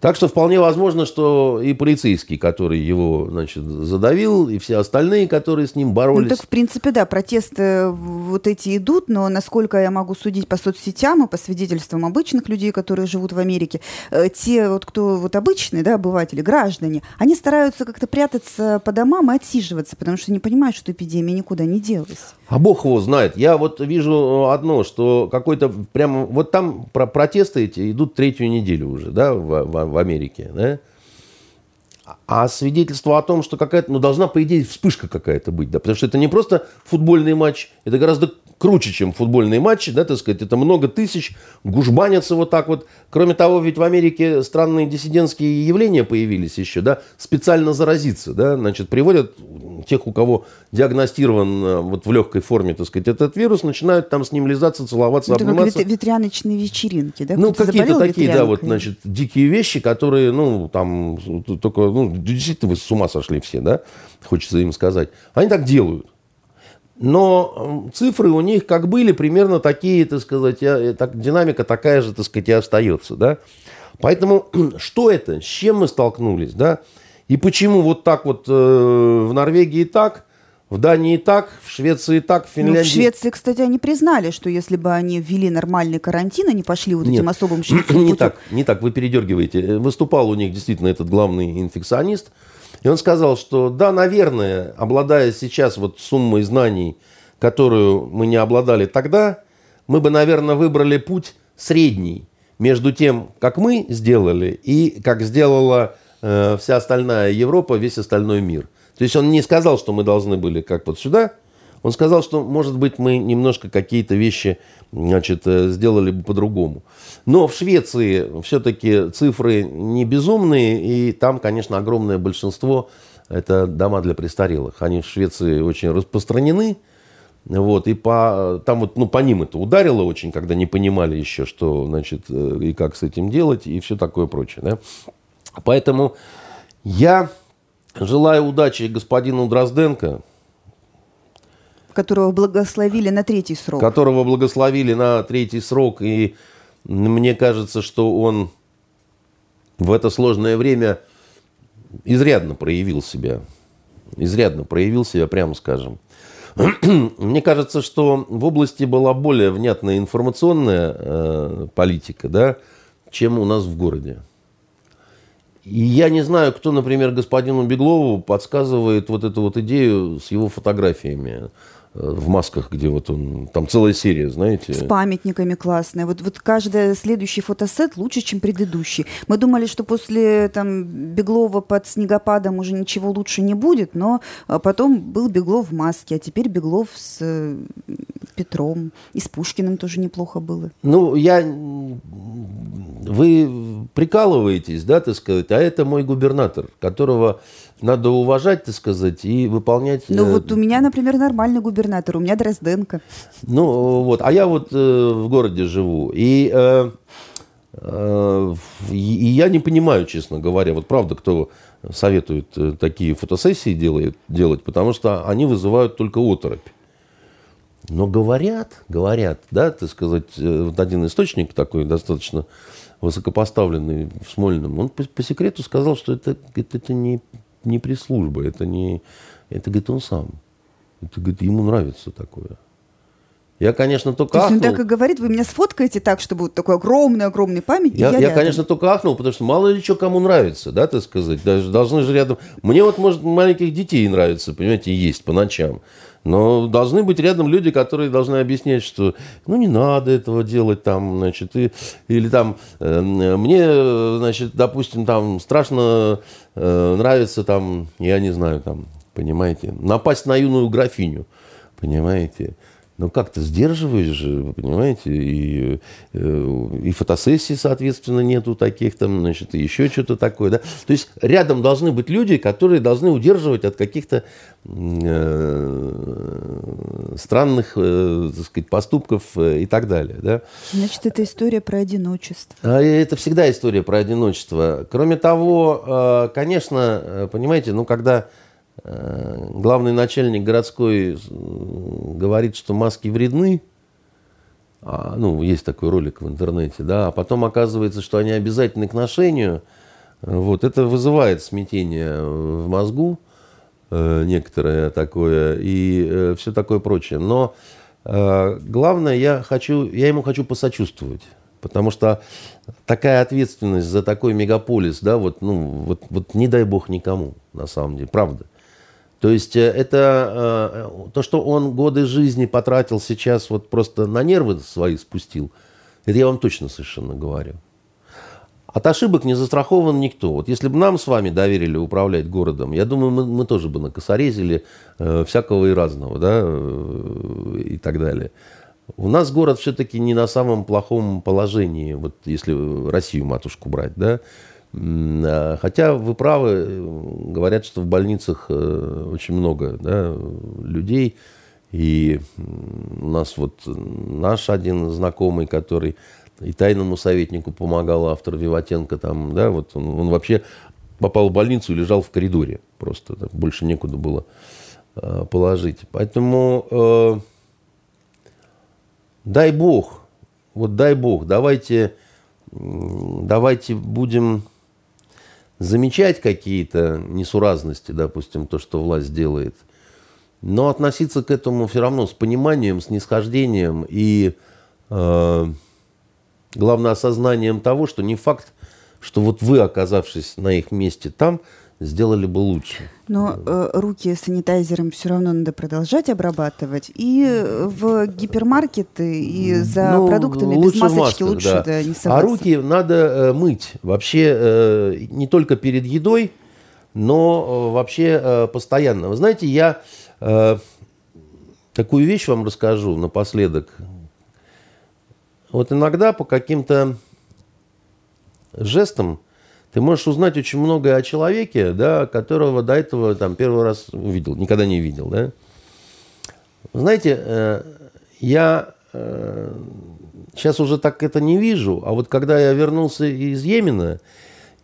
Так что вполне возможно, что и полицейский, который его, значит, задавил, и все остальные, которые с ним боролись. Ну, так, в принципе, да, протесты в вот эти идут, но насколько я могу судить по соцсетям и по свидетельствам обычных людей, которые живут в Америке, э, те вот, кто вот обычные, да, обыватели, граждане, они стараются как-то прятаться по домам и отсиживаться, потому что не понимают, что эпидемия никуда не делась. А бог его знает. Я вот вижу одно, что какой-то прямо... Вот там про протесты эти идут третью неделю уже, да, в, в, в Америке, да? А свидетельство о том, что какая-то, ну, должна, по идее, вспышка какая-то быть, да, потому что это не просто футбольный матч, это гораздо круче, чем футбольные матчи, да, так сказать, это много тысяч, гужбанятся вот так вот. Кроме того, ведь в Америке странные диссидентские явления появились еще, да, специально заразиться, да, значит, приводят тех, у кого диагностирован э, вот в легкой форме, так сказать, этот вирус, начинают там с ним лизаться, целоваться, это обниматься. Как ветряночные вечеринки, да? Ну, какие-то такие, да, вот, значит, дикие вещи, которые, ну, там, только, ну, действительно вы с ума сошли все, да, хочется им сказать. Они так делают. Но цифры у них как были, примерно такие, так сказать, так, динамика такая же, так сказать, и остается, да. Поэтому что это, с чем мы столкнулись, да, и почему вот так вот э, в Норвегии так, в Дании так, в Швеции так, в Финляндии... Ну, в Швеции, кстати, они признали, что если бы они ввели нормальный карантин, они пошли вот Нет, этим особым шведским не так, не так, вы передергиваете. Выступал у них действительно этот главный инфекционист, и он сказал, что да, наверное, обладая сейчас вот суммой знаний, которую мы не обладали тогда, мы бы, наверное, выбрали путь средний между тем, как мы сделали, и как сделала э, вся остальная Европа, весь остальной мир. То есть он не сказал, что мы должны были как вот сюда, он сказал, что, может быть, мы немножко какие-то вещи значит, э, сделали бы по-другому. Но в Швеции все-таки цифры не безумные, и там, конечно, огромное большинство – это дома для престарелых. Они в Швеции очень распространены, вот, и по, там вот, ну, по ним это ударило очень, когда не понимали еще, что, значит, э, и как с этим делать, и все такое прочее, да. Поэтому я желаю удачи господину Дрозденко, которого благословили на третий срок. Которого благословили на третий срок. И мне кажется, что он в это сложное время изрядно проявил себя. Изрядно проявил себя, прямо скажем. Мне кажется, что в области была более внятная информационная э, политика, да, чем у нас в городе. И я не знаю, кто, например, господину Беглову подсказывает вот эту вот идею с его фотографиями в масках, где вот он, там целая серия, знаете. С памятниками классная. Вот, вот каждый следующий фотосет лучше, чем предыдущий. Мы думали, что после там Беглова под снегопадом уже ничего лучше не будет, но а, потом был Беглов в маске, а теперь Беглов с э, Петром. И с Пушкиным тоже неплохо было. Ну, я... Вы прикалываетесь, да, так сказать, а это мой губернатор, которого надо уважать, так сказать, и выполнять... Ну э... вот у меня, например, нормальный губернатор, у меня Дрозденко. Ну вот, а я вот э, в городе живу, и, э, э, и я не понимаю, честно говоря, вот правда, кто советует э, такие фотосессии делает, делать, потому что они вызывают только оторопь. Но говорят, говорят, да, так сказать, э, вот один источник такой достаточно высокопоставленный в Смольном, он по, по секрету сказал, что это, это, это не не пресс-служба, это не... Это, говорит, он сам. Это, говорит, ему нравится такое. Я, конечно, только То ахнул. он так и говорит, вы меня сфоткаете так, чтобы вот такой огромный-огромный памятник, я, я, я конечно, только ахнул, потому что мало ли что кому нравится, да, так сказать. Даже должны же рядом... Мне вот, может, маленьких детей нравится, понимаете, есть по ночам. Но должны быть рядом люди, которые должны объяснять, что ну не надо этого делать там, значит, и, или там э, мне, значит, допустим, там страшно э, нравится там, я не знаю, там, понимаете, напасть на юную графиню, понимаете. Ну, как-то сдерживаешь же, вы понимаете, и, э, и фотосессий, соответственно, нету таких там, значит, и еще что-то такое, да. То есть рядом должны быть люди, которые должны удерживать от каких-то э, странных, э, так сказать, поступков э, и так далее, да. Значит, это история про одиночество. А это всегда история про одиночество. Кроме того, э, конечно, понимаете, ну, когда главный начальник городской э, говорит, что маски вредны, а, ну, есть такой ролик в интернете, да, а потом оказывается, что они обязательны к ношению, вот, это вызывает смятение в мозгу, э, некоторое такое, и э, все такое прочее. Но Э, главное, я, хочу, я ему хочу посочувствовать. Потому что такая ответственность за такой мегаполис, да, вот, ну, вот, вот не дай бог никому, на самом деле, правда. То есть э, это э, то, что он годы жизни потратил сейчас, вот просто на нервы свои спустил, это я вам точно совершенно говорю. От ошибок не застрахован никто. Вот если бы нам с вами доверили управлять городом, я думаю, мы, мы тоже бы накосорезили э, всякого и разного, да, э, и так далее. У нас город все-таки не на самом плохом положении, вот если Россию матушку брать, да. А, хотя вы правы, говорят, что в больницах э, очень много да, людей. И у нас вот наш один знакомый, который и тайному советнику помогал, автор Виватенко, там, да, вот он, он вообще попал в больницу и лежал в коридоре. Просто так, больше некуда было э, положить. Поэтому э, дай бог, вот дай бог, давайте, давайте будем замечать какие-то несуразности, допустим, то, что власть делает, но относиться к этому все равно с пониманием, с нисхождением и, э, главное, осознанием того, что не факт, что вот вы, оказавшись на их месте там, сделали бы лучше. Но э, руки санитайзером все равно надо продолжать обрабатывать. И в гипермаркеты, и за ну, продуктами без масочки масках, лучше да. Да, не соваться. А руки надо э, мыть. Вообще э, не только перед едой, но э, вообще э, постоянно. Вы знаете, я э, такую вещь вам расскажу напоследок. Вот иногда по каким-то жестам ты можешь узнать очень многое о человеке, да, которого до этого там, первый раз увидел, никогда не видел. Да? Знаете, э, я э, сейчас уже так это не вижу, а вот когда я вернулся из Йемена,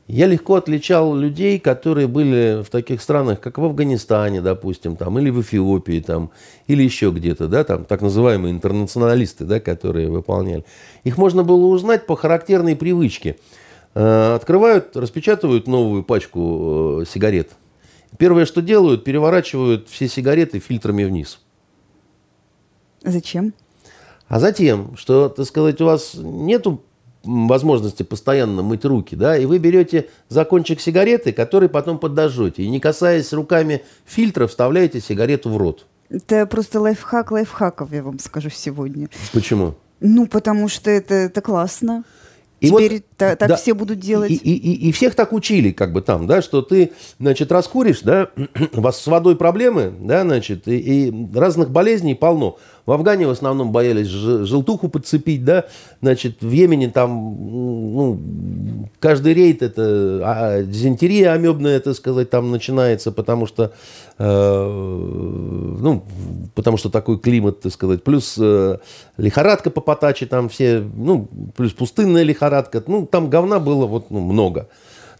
я легко отличал людей, которые были в таких странах, как в Афганистане, допустим, там, или в Эфиопии, там, или еще где-то, да, там, так называемые интернационалисты, да, которые выполняли. Их можно было узнать по характерной привычке – Э, открывают, распечатывают новую пачку э, сигарет. Первое, что делают, переворачивают все сигареты фильтрами вниз. Зачем? А затем, что, так сказать, у вас нету возможности постоянно мыть руки, да, и вы берете закончик сигареты, который потом подожжете, и не касаясь руками фильтра, вставляете сигарету в рот. Это просто лайфхак лайфхаков, я вам скажу сегодня. Почему? Ну, потому что это, это классно. И Теперь вот, та, так да, все будут делать. И, и, и, и всех так учили, как бы там, да, что ты, значит, раскуришь, да, у вас с водой проблемы, да, значит, и, и разных болезней полно. В Афгане в основном боялись желтуху подцепить, да, значит, в Йемене там, ну, каждый рейд это а, дизентерия амебная, это сказать, там начинается, потому что, э, ну, потому что такой климат, так сказать, плюс э, лихорадка по потаче, там все, ну, плюс пустынная лихорадка, ну, там говна было вот ну, много.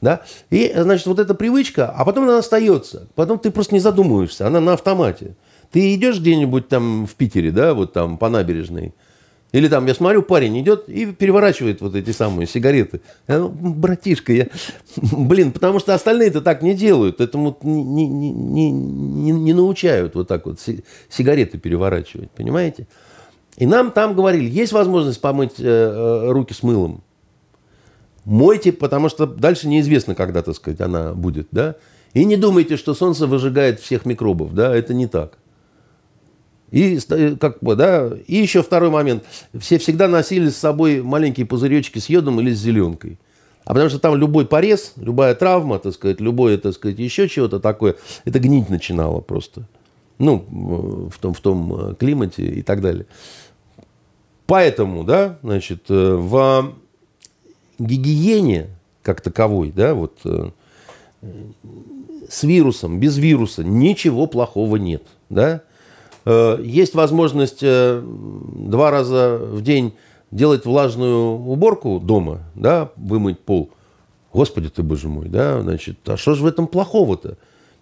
Да? И, значит, вот эта привычка, а потом она остается. Потом ты просто не задумываешься, она на автомате. Ты идешь где-нибудь там в Питере, да, вот там по набережной, или там, я смотрю, парень идет и переворачивает вот эти самые сигареты. Я, ну, братишка, я... Блин, потому что остальные-то так не делают. Этому не, не, не, не, не научают вот так вот сигареты переворачивать, понимаете? И нам там говорили, есть возможность помыть э, э, руки с мылом. Мойте, потому что дальше неизвестно, когда, так сказать, она будет, да? И не думайте, что солнце выжигает всех микробов, да? Это не так. И, э, как бы, да, и еще второй момент. Все всегда носили с собой маленькие пузыречки с йодом или с зеленкой. А потому что там любой порез, любая травма, так сказать, любое, так сказать, еще чего-то такое, это гнить начинало просто. Ну, в том, в том э, климате и так далее. Поэтому, да, значит, э, в гигиене как таковой, да, вот с вирусом, без вируса ничего плохого нет, да. Э, есть возможность э, два раза в день делать влажную уборку дома, да, вымыть пол. Господи ты, боже мой, да, значит, а что же в этом плохого-то?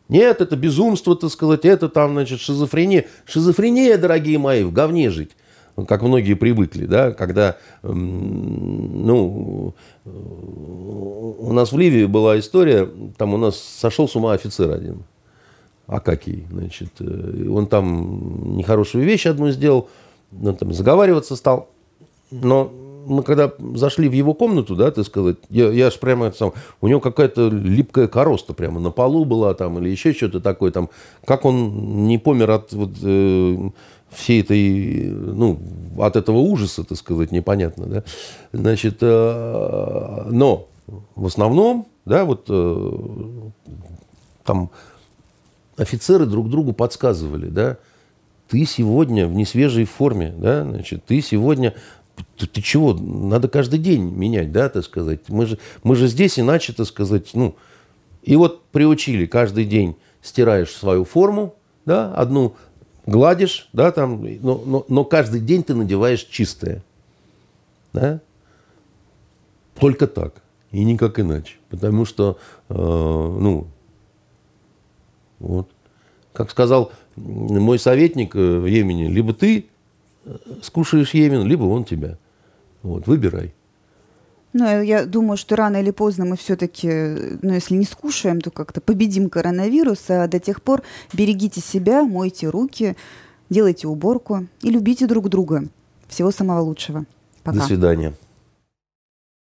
Нет, это безумство, так сказать, это там, значит, шизофрения. Шизофрения, дорогие мои, в говне жить как многие привыкли, да, когда, ну, у нас в Ливии была история, там у нас сошел с ума офицер один. Акакий, значит, э, он там нехорошую вещь одну сделал, ну, там, заговариваться стал. Но мы когда зашли в его комнату, да, ты сказать, я, я ж прямо сам, у него какая-то липкая короста прямо на полу была там или еще что-то такое там, как он не помер от вот, э, всей этой, ну, от этого ужаса, так сказать, непонятно, да, значит, э, но в основном, да, вот э, там офицеры друг другу подсказывали, да, ты сегодня в несвежей форме, да, значит, ты сегодня ты, ты чего, надо каждый день менять, да, так сказать. Мы же, мы же здесь иначе, так сказать, ну, и вот приучили, каждый день стираешь свою форму, да, одну гладишь, да, там, но, но, но каждый день ты надеваешь чистое, да, только так и никак иначе, потому что, э, ну, вот, как сказал мой советник э, в Йемене, либо ты скушаешь Йемен, либо он тебя. Вот, выбирай. Ну, я думаю, что рано или поздно мы все-таки, ну, если не скушаем, то как-то победим коронавирус, а до тех пор берегите себя, мойте руки, делайте уборку и любите друг друга. Всего самого лучшего. Пока. До свидания.